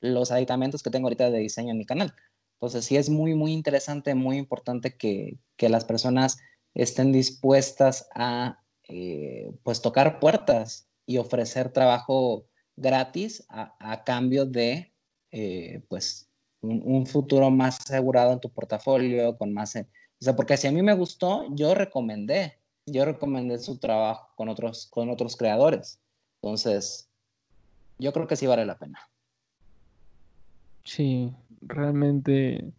los aditamentos que tengo ahorita de diseño en mi canal. Entonces sí es muy, muy interesante, muy importante que, que las personas estén dispuestas a eh, pues tocar puertas y ofrecer trabajo gratis a, a cambio de eh, pues un, un, futuro más asegurado en tu portafolio, con más... O sea, porque si a mí me gustó, yo recomendé yo recomendé su trabajo con otros, con otros creadores. Entonces, yo creo que sí vale la pena. Sí, realmente,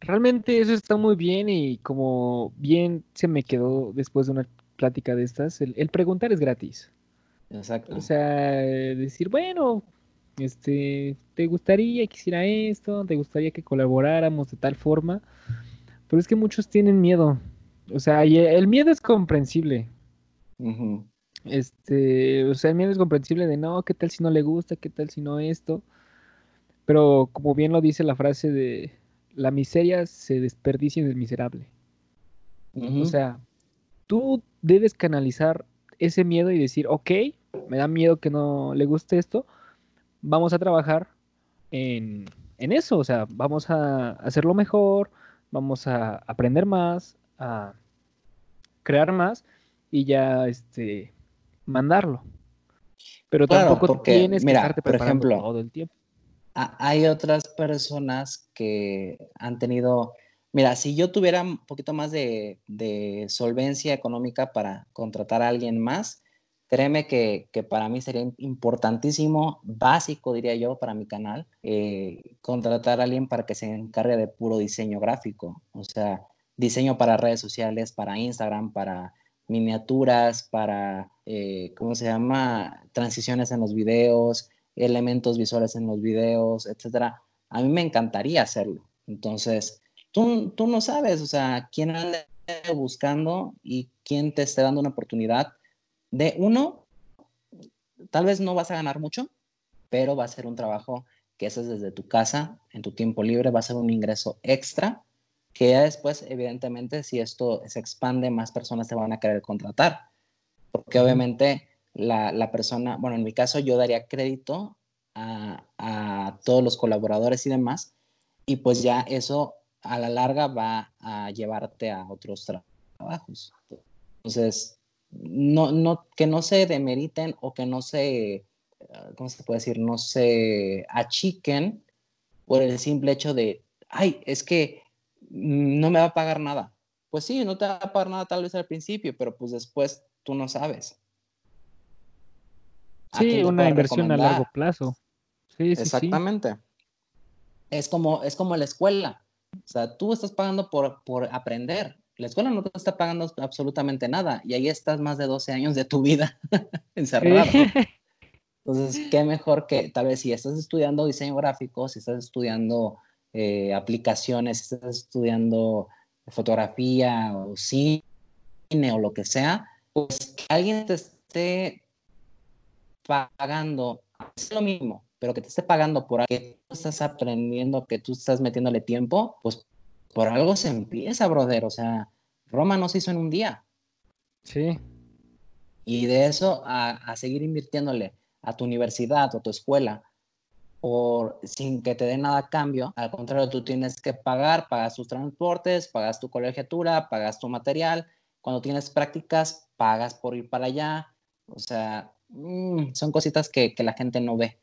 realmente eso está muy bien y como bien se me quedó después de una plática de estas, el, preguntar es gratis. Exacto. O sea, decir, bueno, este, ¿te gustaría que hiciera esto? ¿Te gustaría que colaboráramos de tal forma? Pero es que muchos tienen miedo. O sea, el miedo es comprensible. Este, o sea, el miedo es comprensible de no, ¿qué tal si no le gusta? ¿Qué tal si no esto? Pero como bien lo dice la frase de la miseria se desperdicia en el miserable. O sea, tú debes canalizar ese miedo y decir, ok, me da miedo que no le guste esto, vamos a trabajar en, en eso, o sea, vamos a hacerlo mejor, vamos a aprender más, a crear más y ya este mandarlo. Pero tampoco tienes que estarte por ejemplo, todo el tiempo. Hay otras personas que han tenido, mira, si yo tuviera un poquito más de, de solvencia económica para contratar a alguien más, créeme que, que, para mí sería importantísimo, básico diría yo para mi canal, eh, contratar a alguien para que se encargue de puro diseño gráfico, o sea, diseño para redes sociales, para Instagram, para miniaturas, para, eh, ¿cómo se llama? Transiciones en los videos, elementos visuales en los videos, etcétera. A mí me encantaría hacerlo. Entonces, tú, tú no sabes, o sea, quién anda buscando y quién te esté dando una oportunidad de uno, tal vez no vas a ganar mucho, pero va a ser un trabajo que haces desde tu casa, en tu tiempo libre, va a ser un ingreso extra que ya después, evidentemente, si esto se expande, más personas te van a querer contratar. Porque obviamente la, la persona, bueno, en mi caso yo daría crédito a, a, todos los colaboradores y demás, y pues ya eso a la larga va a llevarte a otros trabajos. Entonces, no, no, que no se demeriten o que no se, ¿cómo se puede decir? No se achiquen por el simple hecho de, ay, es que no me va a pagar nada. Pues sí, no te va a pagar nada tal vez al principio, pero pues después tú no sabes. Sí, una inversión a largo plazo. Sí, Exactamente. Es como, es como la escuela. O sea, tú estás pagando por, por aprender. La escuela no te está pagando absolutamente nada y ahí estás más de 12 años de tu vida encerrado. Entonces, qué mejor que tal vez si estás estudiando diseño gráfico, si estás estudiando eh, aplicaciones, si estás estudiando fotografía o cine o lo que sea, pues que alguien te esté pagando, es lo mismo, pero que te esté pagando por algo que tú estás aprendiendo, que tú estás metiéndole tiempo, pues por algo se empieza, brother. O sea, Roma no se hizo en un día. Sí. Y de eso a, a seguir invirtiéndole a tu universidad o a tu escuela por, sin que te dé nada a cambio. Al contrario, tú tienes que pagar, pagas tus transportes, pagas tu colegiatura, pagas tu material. Cuando tienes prácticas, pagas por ir para allá. O sea, mm, son cositas que, que, la gente no ve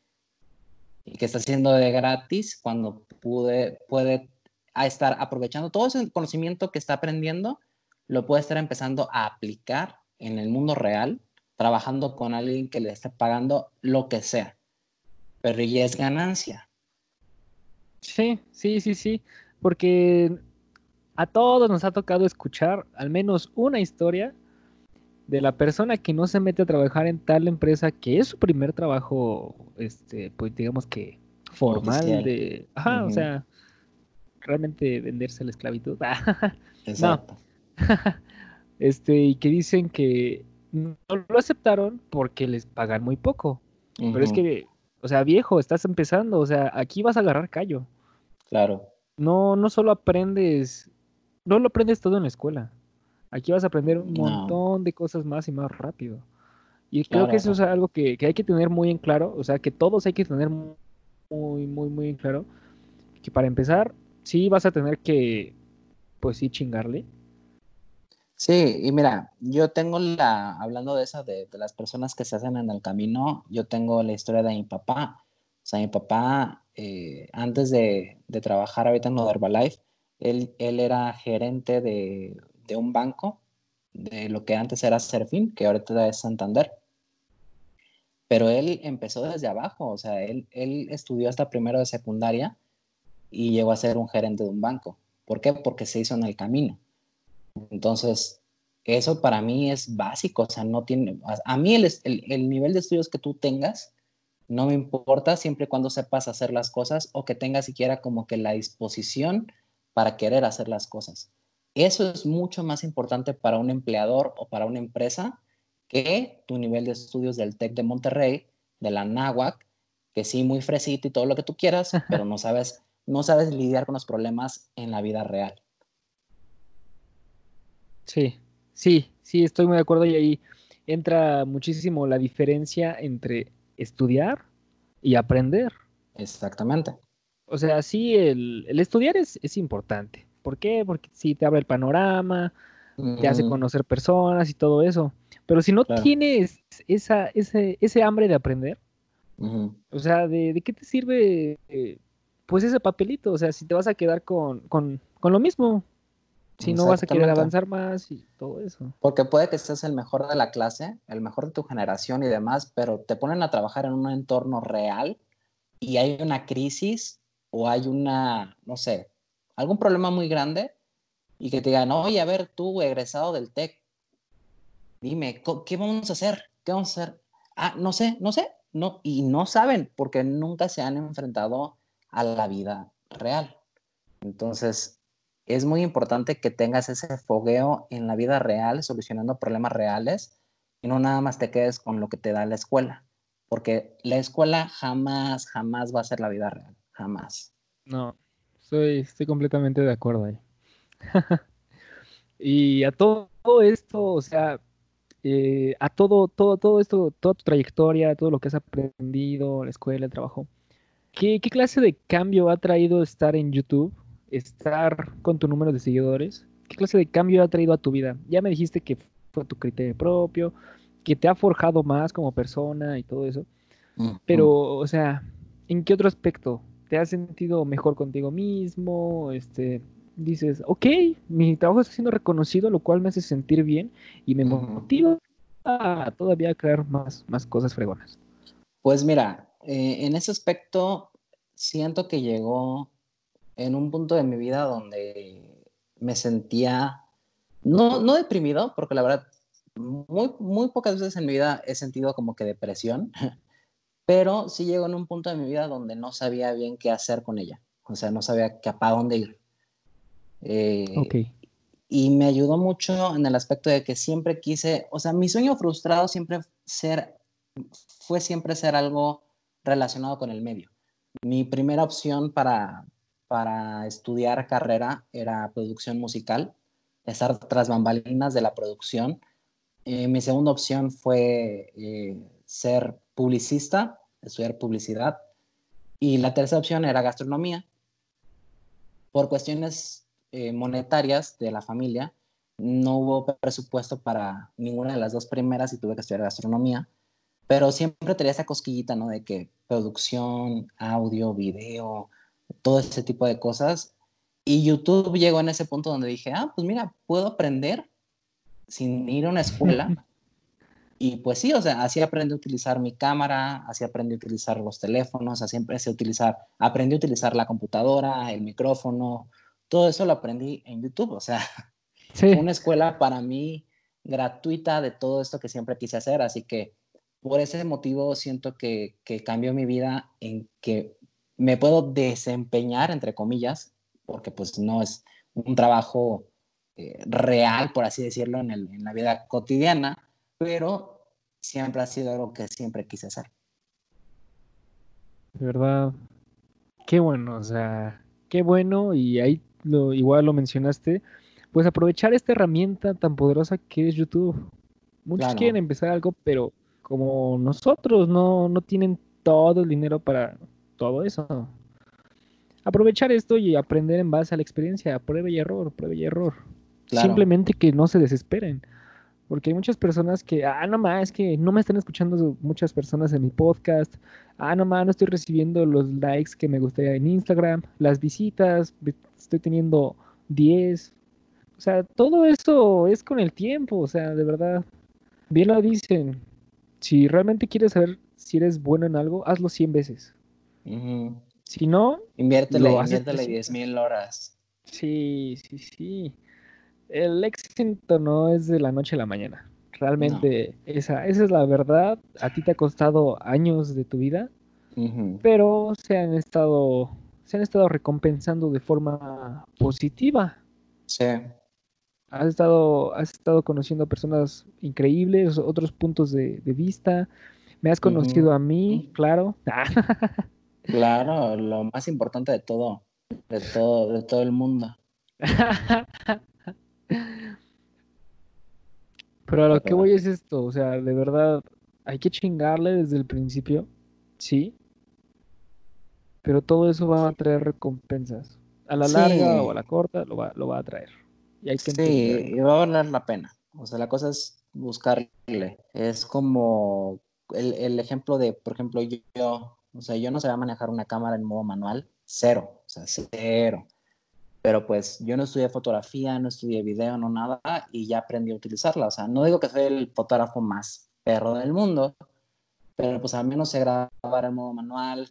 y que está haciendo de gratis cuando pude, puede estar aprovechando todo ese conocimiento que está aprendiendo, lo puede estar empezando a aplicar en el mundo real, trabajando con alguien que le esté pagando lo que sea. Pero ya es ganancia. Sí, sí, sí, sí, porque a todos nos ha tocado escuchar al menos una historia de la persona que no se mete a trabajar en tal empresa que es su primer trabajo, este, pues digamos que formal de, ajá, o sea, realmente venderse la esclavitud. Exacto. este, y que dicen que no lo aceptaron porque les pagan muy poco. Pero es que o sea, viejo, estás empezando, o sea, aquí vas a agarrar callo. Claro. No, no solo aprendes, no lo aprendes todo en la escuela. Aquí vas a aprender un montón de cosas más y más rápido. Y creo que eso es algo que, hay que tener muy en claro, o sea, que todos hay que tener muy, muy, muy en claro, que para empezar, sí vas a tener que, pues sí, chingarle, Sí, y mira, yo tengo la, hablando de eso, de, las personas que se hacen en el camino, yo tengo la historia de mi papá. O sea, mi papá, eh, antes de, trabajar ahorita en Herbalife, él, él era gerente de, un banco, de lo que antes era Serfin, que ahorita es Santander. Pero él empezó desde abajo, o sea, él, él estudió hasta primero de secundaria y llegó a ser un gerente de un banco. ¿Por qué? Porque se hizo en el camino. Entonces, eso para mí es básico, o sea, no tiene, a mí el, el, nivel de estudios que tú tengas No me importa siempre y cuando sepas hacer las cosas o que tengas siquiera como que la disposición para querer hacer las cosas. Eso es mucho más importante para un empleador o para una empresa que tu nivel de estudios del TEC de Monterrey, de la NAWAC, que sí, muy fresito y todo lo que tú quieras, pero no sabes, no sabes lidiar con los problemas en la vida real. Sí, sí, sí, estoy muy de acuerdo y ahí entra muchísimo la diferencia entre estudiar y aprender. Exactamente. O sea, sí, el, estudiar es, es, importante. ¿Por qué? Porque sí te abre el panorama, te hace conocer personas y todo eso. Pero si no tienes esa, ese, ese hambre de aprender, o sea, ¿de, qué te sirve eh, pues ese papelito? O sea, si te vas a quedar con, con, con lo mismo, si no vas a querer avanzar más y todo eso. Porque puede que estés el mejor de la clase, el mejor de tu generación y demás, pero te ponen a trabajar en un entorno real y hay una crisis o hay una, no sé, algún problema muy grande y que te digan, oye, a ver, tú, egresado del TEC, dime, ¿qué vamos a hacer? ¿Qué vamos a hacer? Ah, no sé, no sé, no, y no saben porque nunca se han enfrentado a la vida real. Entonces, es muy importante que tengas ese fogueo en la vida real, solucionando problemas reales, y no nada más te quedes con lo que te da la escuela, porque la escuela jamás, jamás va a ser la vida real, jamás. No, estoy, estoy completamente de acuerdo ahí. y a todo esto, o sea, eh, a todo, todo, todo esto, toda tu trayectoria, todo lo que has aprendido, la escuela, el trabajo, ¿qué, qué clase de cambio ha traído estar en YouTube? Estar con tu número de seguidores. ¿Qué clase de cambio ha traído a tu vida? Ya me dijiste que fue tu criterio propio, que te ha forjado más como persona y todo eso. Pero, o sea, ¿en qué otro aspecto? ¿Te has sentido mejor contigo mismo? Este, dices, ok, mi trabajo está siendo reconocido, lo cual me hace sentir bien y me motiva a todavía crear más, más cosas fregonas. Pues mira, eh, en ese aspecto siento que llegó en un punto de mi vida donde me sentía, no, no deprimido, porque la verdad, muy, muy pocas veces en mi vida he sentido como que depresión, pero sí llegó en un punto de mi vida donde no sabía bien qué hacer con ella, o sea, no sabía que, para dónde ir. Eh, y me ayudó mucho en el aspecto de que siempre quise, o sea, mi sueño frustrado siempre ser, fue siempre ser algo relacionado con el medio. Mi primera opción para, para estudiar carrera era producción musical, estar tras bambalinas de la producción. Eh, mi segunda opción fue eh, ser publicista, estudiar publicidad. Y la tercera opción era gastronomía. Por cuestiones eh, monetarias de la familia, no hubo presupuesto para ninguna de las dos primeras y tuve que estudiar gastronomía, pero siempre tenía esa cosquillita, ¿no? De que producción, audio, video, todo ese tipo de cosas. Y YouTube llegó en ese punto donde dije, ah, pues mira, puedo aprender sin ir a una escuela. Y pues sí, o sea, así aprendí a utilizar mi cámara, así aprendí a utilizar los teléfonos, así empecé a utilizar, aprendí a utilizar la computadora, el micrófono, todo eso lo aprendí en YouTube, o sea, fue una escuela para mí gratuita de todo esto que siempre quise hacer, así que por ese motivo siento que, que cambió mi vida en que me puedo desempeñar, entre comillas, porque pues no es un trabajo eh, real, por así decirlo, en, en la vida cotidiana, pero siempre ha sido algo que siempre quise hacer. De verdad, qué bueno, o sea, qué bueno y ahí lo, igual lo mencionaste, pues aprovechar esta herramienta tan poderosa que es YouTube. Muchos quieren empezar algo, pero como nosotros no, no tienen todo el dinero para todo eso. Aprovechar esto y aprender en base a la experiencia, prueba y error, prueba y error. Simplemente que no se desesperen. Porque hay muchas personas que, ah, no más, es que no me están escuchando muchas personas en mi podcast. Ah, no más, no estoy recibiendo los likes que me gustaría en Instagram, las visitas, estoy teniendo 10. O sea, todo eso es con el tiempo, o sea, de verdad. Bien lo dicen. Si realmente quieres saber si eres bueno en algo, hazlo 100 veces. Si no, inviértele, inviértele 10 mil horas. Sí, sí, sí el éxito no es de la noche a la mañana. Realmente esa, esa es la verdad. A ti te ha costado años de tu vida, pero se han estado se han estado recompensando de forma positiva. Sí. Has estado, has estado conociendo a personas increíbles, otros puntos de, vista. Me has conocido a mí, claro. claro, lo más importante de todo, de todo, de todo el mundo. Pero a lo que voy es esto, o sea, de verdad, hay que chingarle desde el principio, sí, pero todo eso va a traer recompensas. A la larga o a la corta lo va, lo va a traer. Y hay que sí, y va a valer la pena. O sea, la cosa es buscarle. Es como el, el, ejemplo de, por ejemplo, yo, o sea, yo no sabía manejar una cámara en modo manual, cero, o sea, cero. Pero pues yo no estudié fotografía, no estudié video, no nada, y ya aprendí a utilizarla. O sea, no digo que soy el fotógrafo más perro del mundo, pero pues al menos sé grabar en modo manual,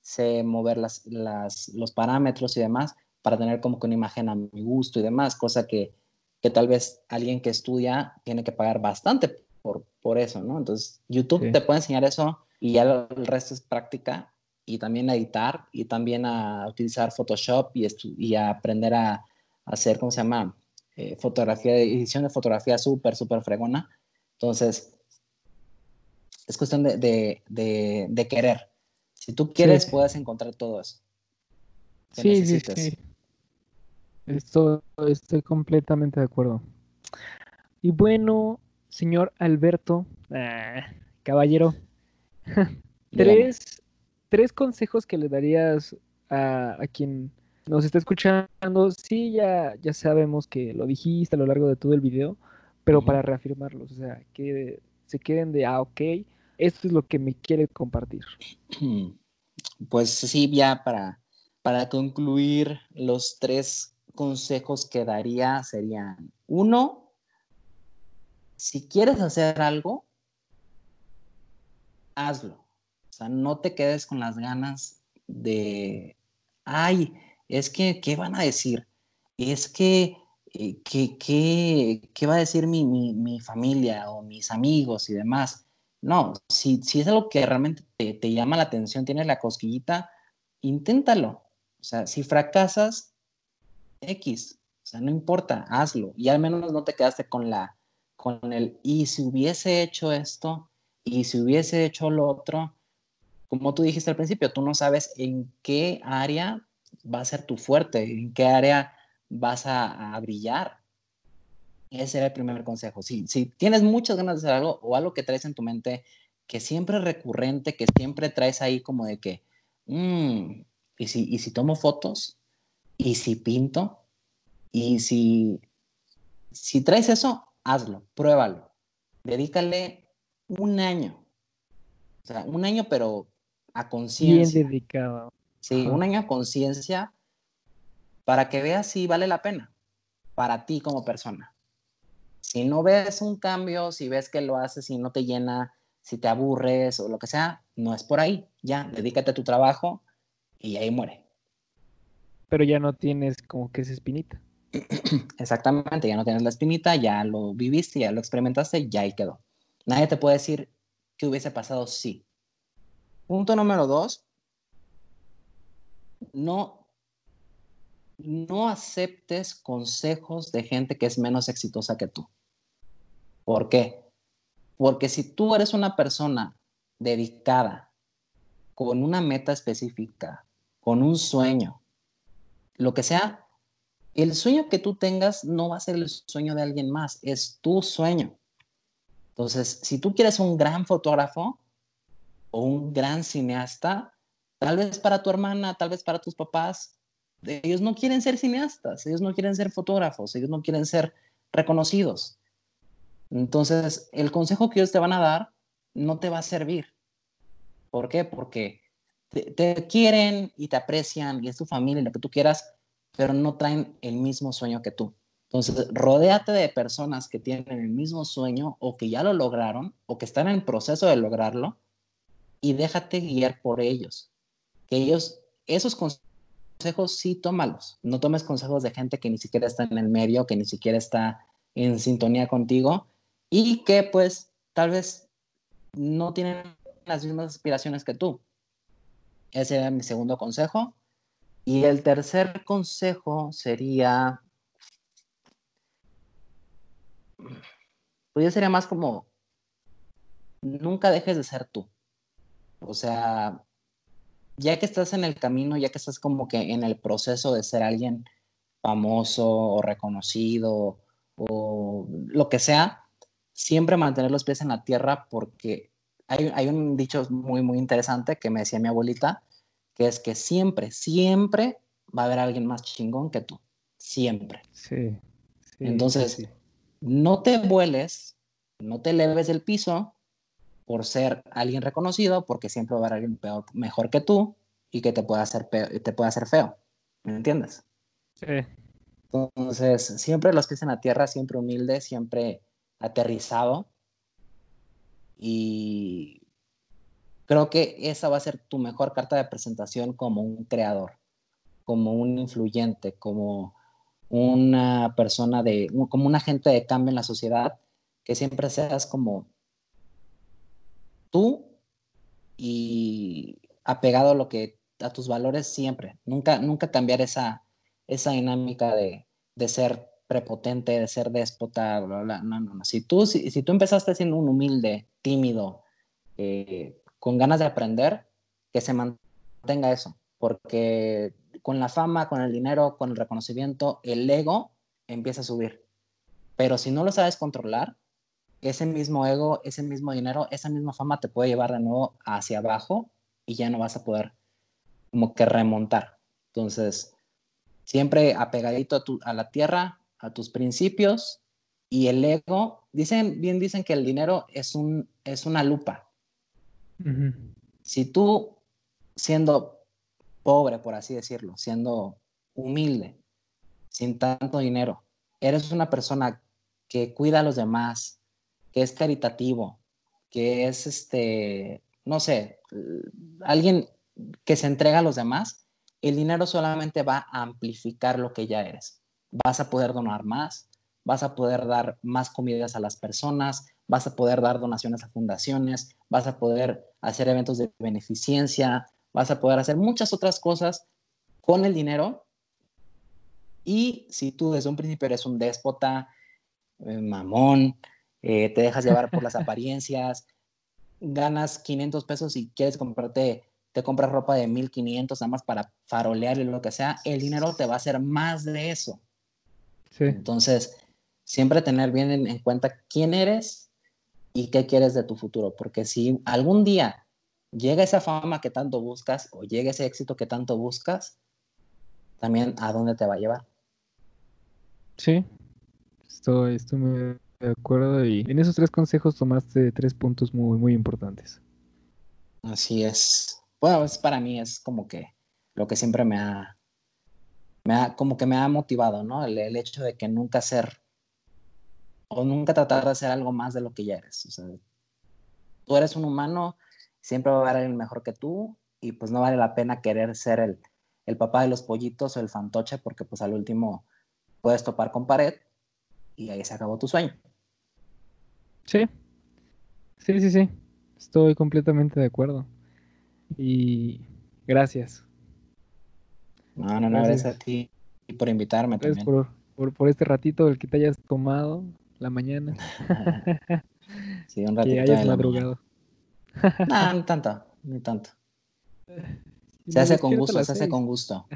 sé mover las, las, los parámetros y demás para tener como que una imagen a mi gusto y demás, cosa que, que tal vez alguien que estudia tiene que pagar bastante por, por eso, ¿no? Entonces, YouTube te puede enseñar eso y ya el resto es práctica y también a editar y también a utilizar Photoshop y, y a aprender a, hacer, ¿cómo se llama? Eh, fotografía, edición de fotografía súper, súper fregona. Entonces, es cuestión de, de, de querer. Si tú quieres, puedes encontrar todo eso. Sí, sí, sí. Estoy completamente de acuerdo. Y bueno, señor Alberto, ah, caballero, tres, tres, consejos que le darías a, quien nos está escuchando. Sí, ya, ya sabemos que lo dijiste a lo largo de todo el video, pero para reafirmarlos, o sea, que se queden de, ah, ok, esto es lo que me quiere compartir. Pues sí, ya para, para concluir, los tres consejos que daría serían, uno, si quieres hacer algo, hazlo. O sea, no te quedes con las ganas de, ay, es que, ¿qué van a decir? Es que, eh, ¿qué, qué, va a decir mi, mi familia o mis amigos y demás? No, si, si es algo que realmente te, llama la atención, tienes la cosquillita, inténtalo. O sea, si fracasas, X, o sea, no importa, hazlo. Y al menos no te quedaste con la, con el, y si hubiese hecho esto, y si hubiese hecho lo otro, como tú dijiste al principio, tú no sabes en qué área va a ser tu fuerte, en qué área vas a brillar. Ese era el primer consejo. Si, si tienes muchas ganas de hacer algo o algo que traes en tu mente que siempre recurrente, que siempre traes ahí como de que, mm, ¿y, si, ¿y si tomo fotos? ¿Y si pinto? ¿Y si, si traes eso? Hazlo, pruébalo. Dedícale un año. O sea, un año pero a conciencia. Bien dedicado. Sí, un año a conciencia para que veas si vale la pena para ti como persona. Si no ves un cambio, si ves que lo haces y no te llena, si te aburres o lo que sea, no es por ahí. Ya, dedícate a tu trabajo y ahí muere. Pero ya no tienes como que esa espinita. Exactamente, ya no tienes la espinita, ya lo viviste, ya lo experimentaste, ya ahí quedó. Nadie te puede decir qué hubiese pasado si. Punto número dos, no no aceptes consejos de gente que es menos exitosa que tú. ¿Por qué? Porque si tú eres una persona dedicada, con una meta específica, con un sueño, lo que sea, el sueño que tú tengas no va a ser el sueño de alguien más, es tu sueño. Entonces, si tú quieres un gran fotógrafo o un gran cineasta, tal vez para tu hermana, tal vez para tus papás, ellos no quieren ser cineastas, ellos no quieren ser fotógrafos, ellos no quieren ser reconocidos. Entonces, el consejo que ellos te van a dar no te va a servir. ¿Por qué? Porque te, quieren y te aprecian y es tu familia y lo que tú quieras, pero no traen el mismo sueño que tú. Entonces, rodéate de personas que tienen el mismo sueño o que ya lo lograron o que están en proceso de lograrlo y déjate guiar por ellos. Que ellos, esos consejos sí tómalos. No tomes consejos de gente que ni siquiera está en el medio, que ni siquiera está en sintonía contigo. y que pues tal vez no tienen las mismas aspiraciones que tú. Ese era mi segundo consejo. Y el tercer consejo sería, pues ya sería más como, nunca dejes de ser tú. O sea, ya que estás en el camino, ya que estás como que en el proceso de ser alguien famoso o reconocido o lo que sea, siempre mantener los pies en la tierra porque hay, hay un dicho muy, muy interesante que me decía mi abuelita, que es que siempre, siempre va a haber alguien más chingón que tú. Siempre. Sí. Entonces, no te vueles, no te leves del piso por ser alguien reconocido, porque siempre va a haber alguien peor, mejor que tú y que te pueda hacer, te pueda hacer feo. ¿Me entiendes? Sí. Entonces, siempre los pies en la tierra, siempre humilde, siempre aterrizado. Y creo que esa va a ser tu mejor carta de presentación como un creador, como un influyente, como una persona de, como un agente de cambio en la sociedad, que siempre seas como tú y apegado a lo que a tus valores siempre, nunca nunca cambiar esa esa dinámica de, de ser prepotente, de ser déspota, bla, bla, No, no, no. Si tú, si, si tú empezaste siendo un humilde, tímido, eh, con ganas de aprender, que se mantenga eso, porque con la fama, con el dinero, con el reconocimiento, el ego empieza a subir. Pero si no lo sabes controlar, ese mismo ego, ese mismo dinero, esa misma fama te puede llevar de nuevo hacia abajo y ya no vas a poder como que remontar. Entonces, siempre apegadito a, tu, a la tierra, a tus principios y el ego, dicen, bien dicen que el dinero es, un, es una lupa. Si tú, siendo pobre, por así decirlo, siendo humilde, sin tanto dinero, eres una persona que cuida a los demás, que es caritativo, que es, este, no sé, alguien que se entrega a los demás, el dinero solamente va a amplificar lo que ya eres. Vas a poder donar más, vas a poder dar más comidas a las personas, vas a poder dar donaciones a fundaciones, vas a poder hacer eventos de beneficencia, vas a poder hacer muchas otras cosas con el dinero. Y si tú desde un principio eres un déspota, eh, mamón, eh, te dejas llevar por las apariencias, ganas 500 pesos y quieres comprarte te compras ropa de 1500 nada más para farolear y lo que sea, el dinero te va a hacer más de eso. Entonces, siempre tener bien en, cuenta quién eres y qué quieres de tu futuro, porque si algún día llega esa fama que tanto buscas o llega ese éxito que tanto buscas, también a dónde te va a llevar. Sí, estoy, estoy muy de acuerdo y en esos tres consejos tomaste tres puntos muy, muy importantes. Así es bueno, para mí es como que lo que siempre me ha, me ha como que me ha motivado, ¿no? El, hecho de que nunca ser o nunca tratar de hacer algo más de lo que ya eres. O sea, tú eres un humano, siempre va a haber alguien mejor que tú y pues no vale la pena querer ser el, el papá de los pollitos o el fantoche porque pues al último puedes topar con pared y ahí se acabó tu sueño. Sí, sí, sí, sí, estoy completamente de acuerdo. Y gracias. No, no, no, gracias, a ti y por invitarme gracias también. Por, por, este ratito el que te hayas tomado la mañana. sí, un ratito. Que hayas madrugado. no, ni tanto, ni tanto. Se hace con gusto, se hace con gusto.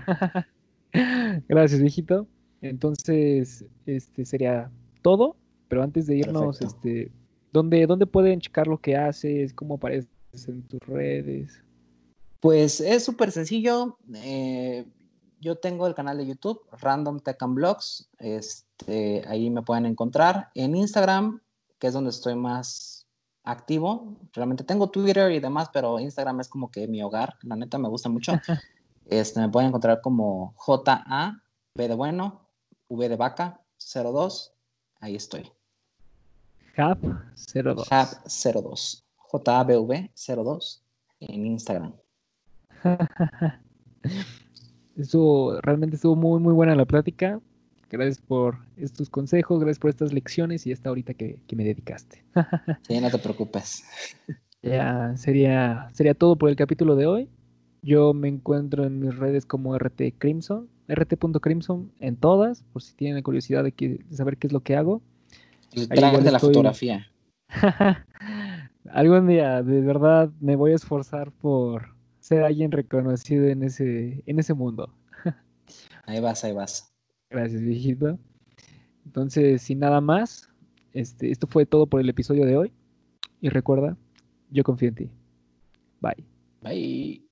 Gracias, viejito. Entonces, este sería todo, pero antes de irnos, este, ¿dónde, ¿dónde pueden checar lo que haces? ¿Cómo apareces en tus redes? Pues es súper sencillo. Eh, yo tengo el canal de YouTube, Random Tech and Blogs. Este, ahí me pueden encontrar. En Instagram, que es donde estoy más activo. Realmente tengo Twitter y demás, pero Instagram es como que mi hogar. La neta me gusta mucho. Este, me pueden encontrar como JA, B de bueno, V de vaca, 02. Ahí estoy. Hab 02. Hab 02. JABV 02 en Instagram. estuvo, realmente estuvo muy, muy buena la plática. Gracias por estos consejos, gracias por estas lecciones y esta ahorita que, que me dedicaste. sí, no te preocupes. Ya sería, sería todo por el capítulo de hoy. Yo me encuentro en mis redes como RT Crimson, rt.crimson en todas, por si tienen curiosidad de, saber qué es lo que hago. El traje de la fotografía. Algún día, de verdad, me voy a esforzar por ser alguien reconocido en ese, en ese mundo. ahí vas, ahí vas. Gracias, viejito. Entonces, sin nada más, este, esto fue todo por el episodio de hoy. Y recuerda, yo confío en ti. Bye. Bye.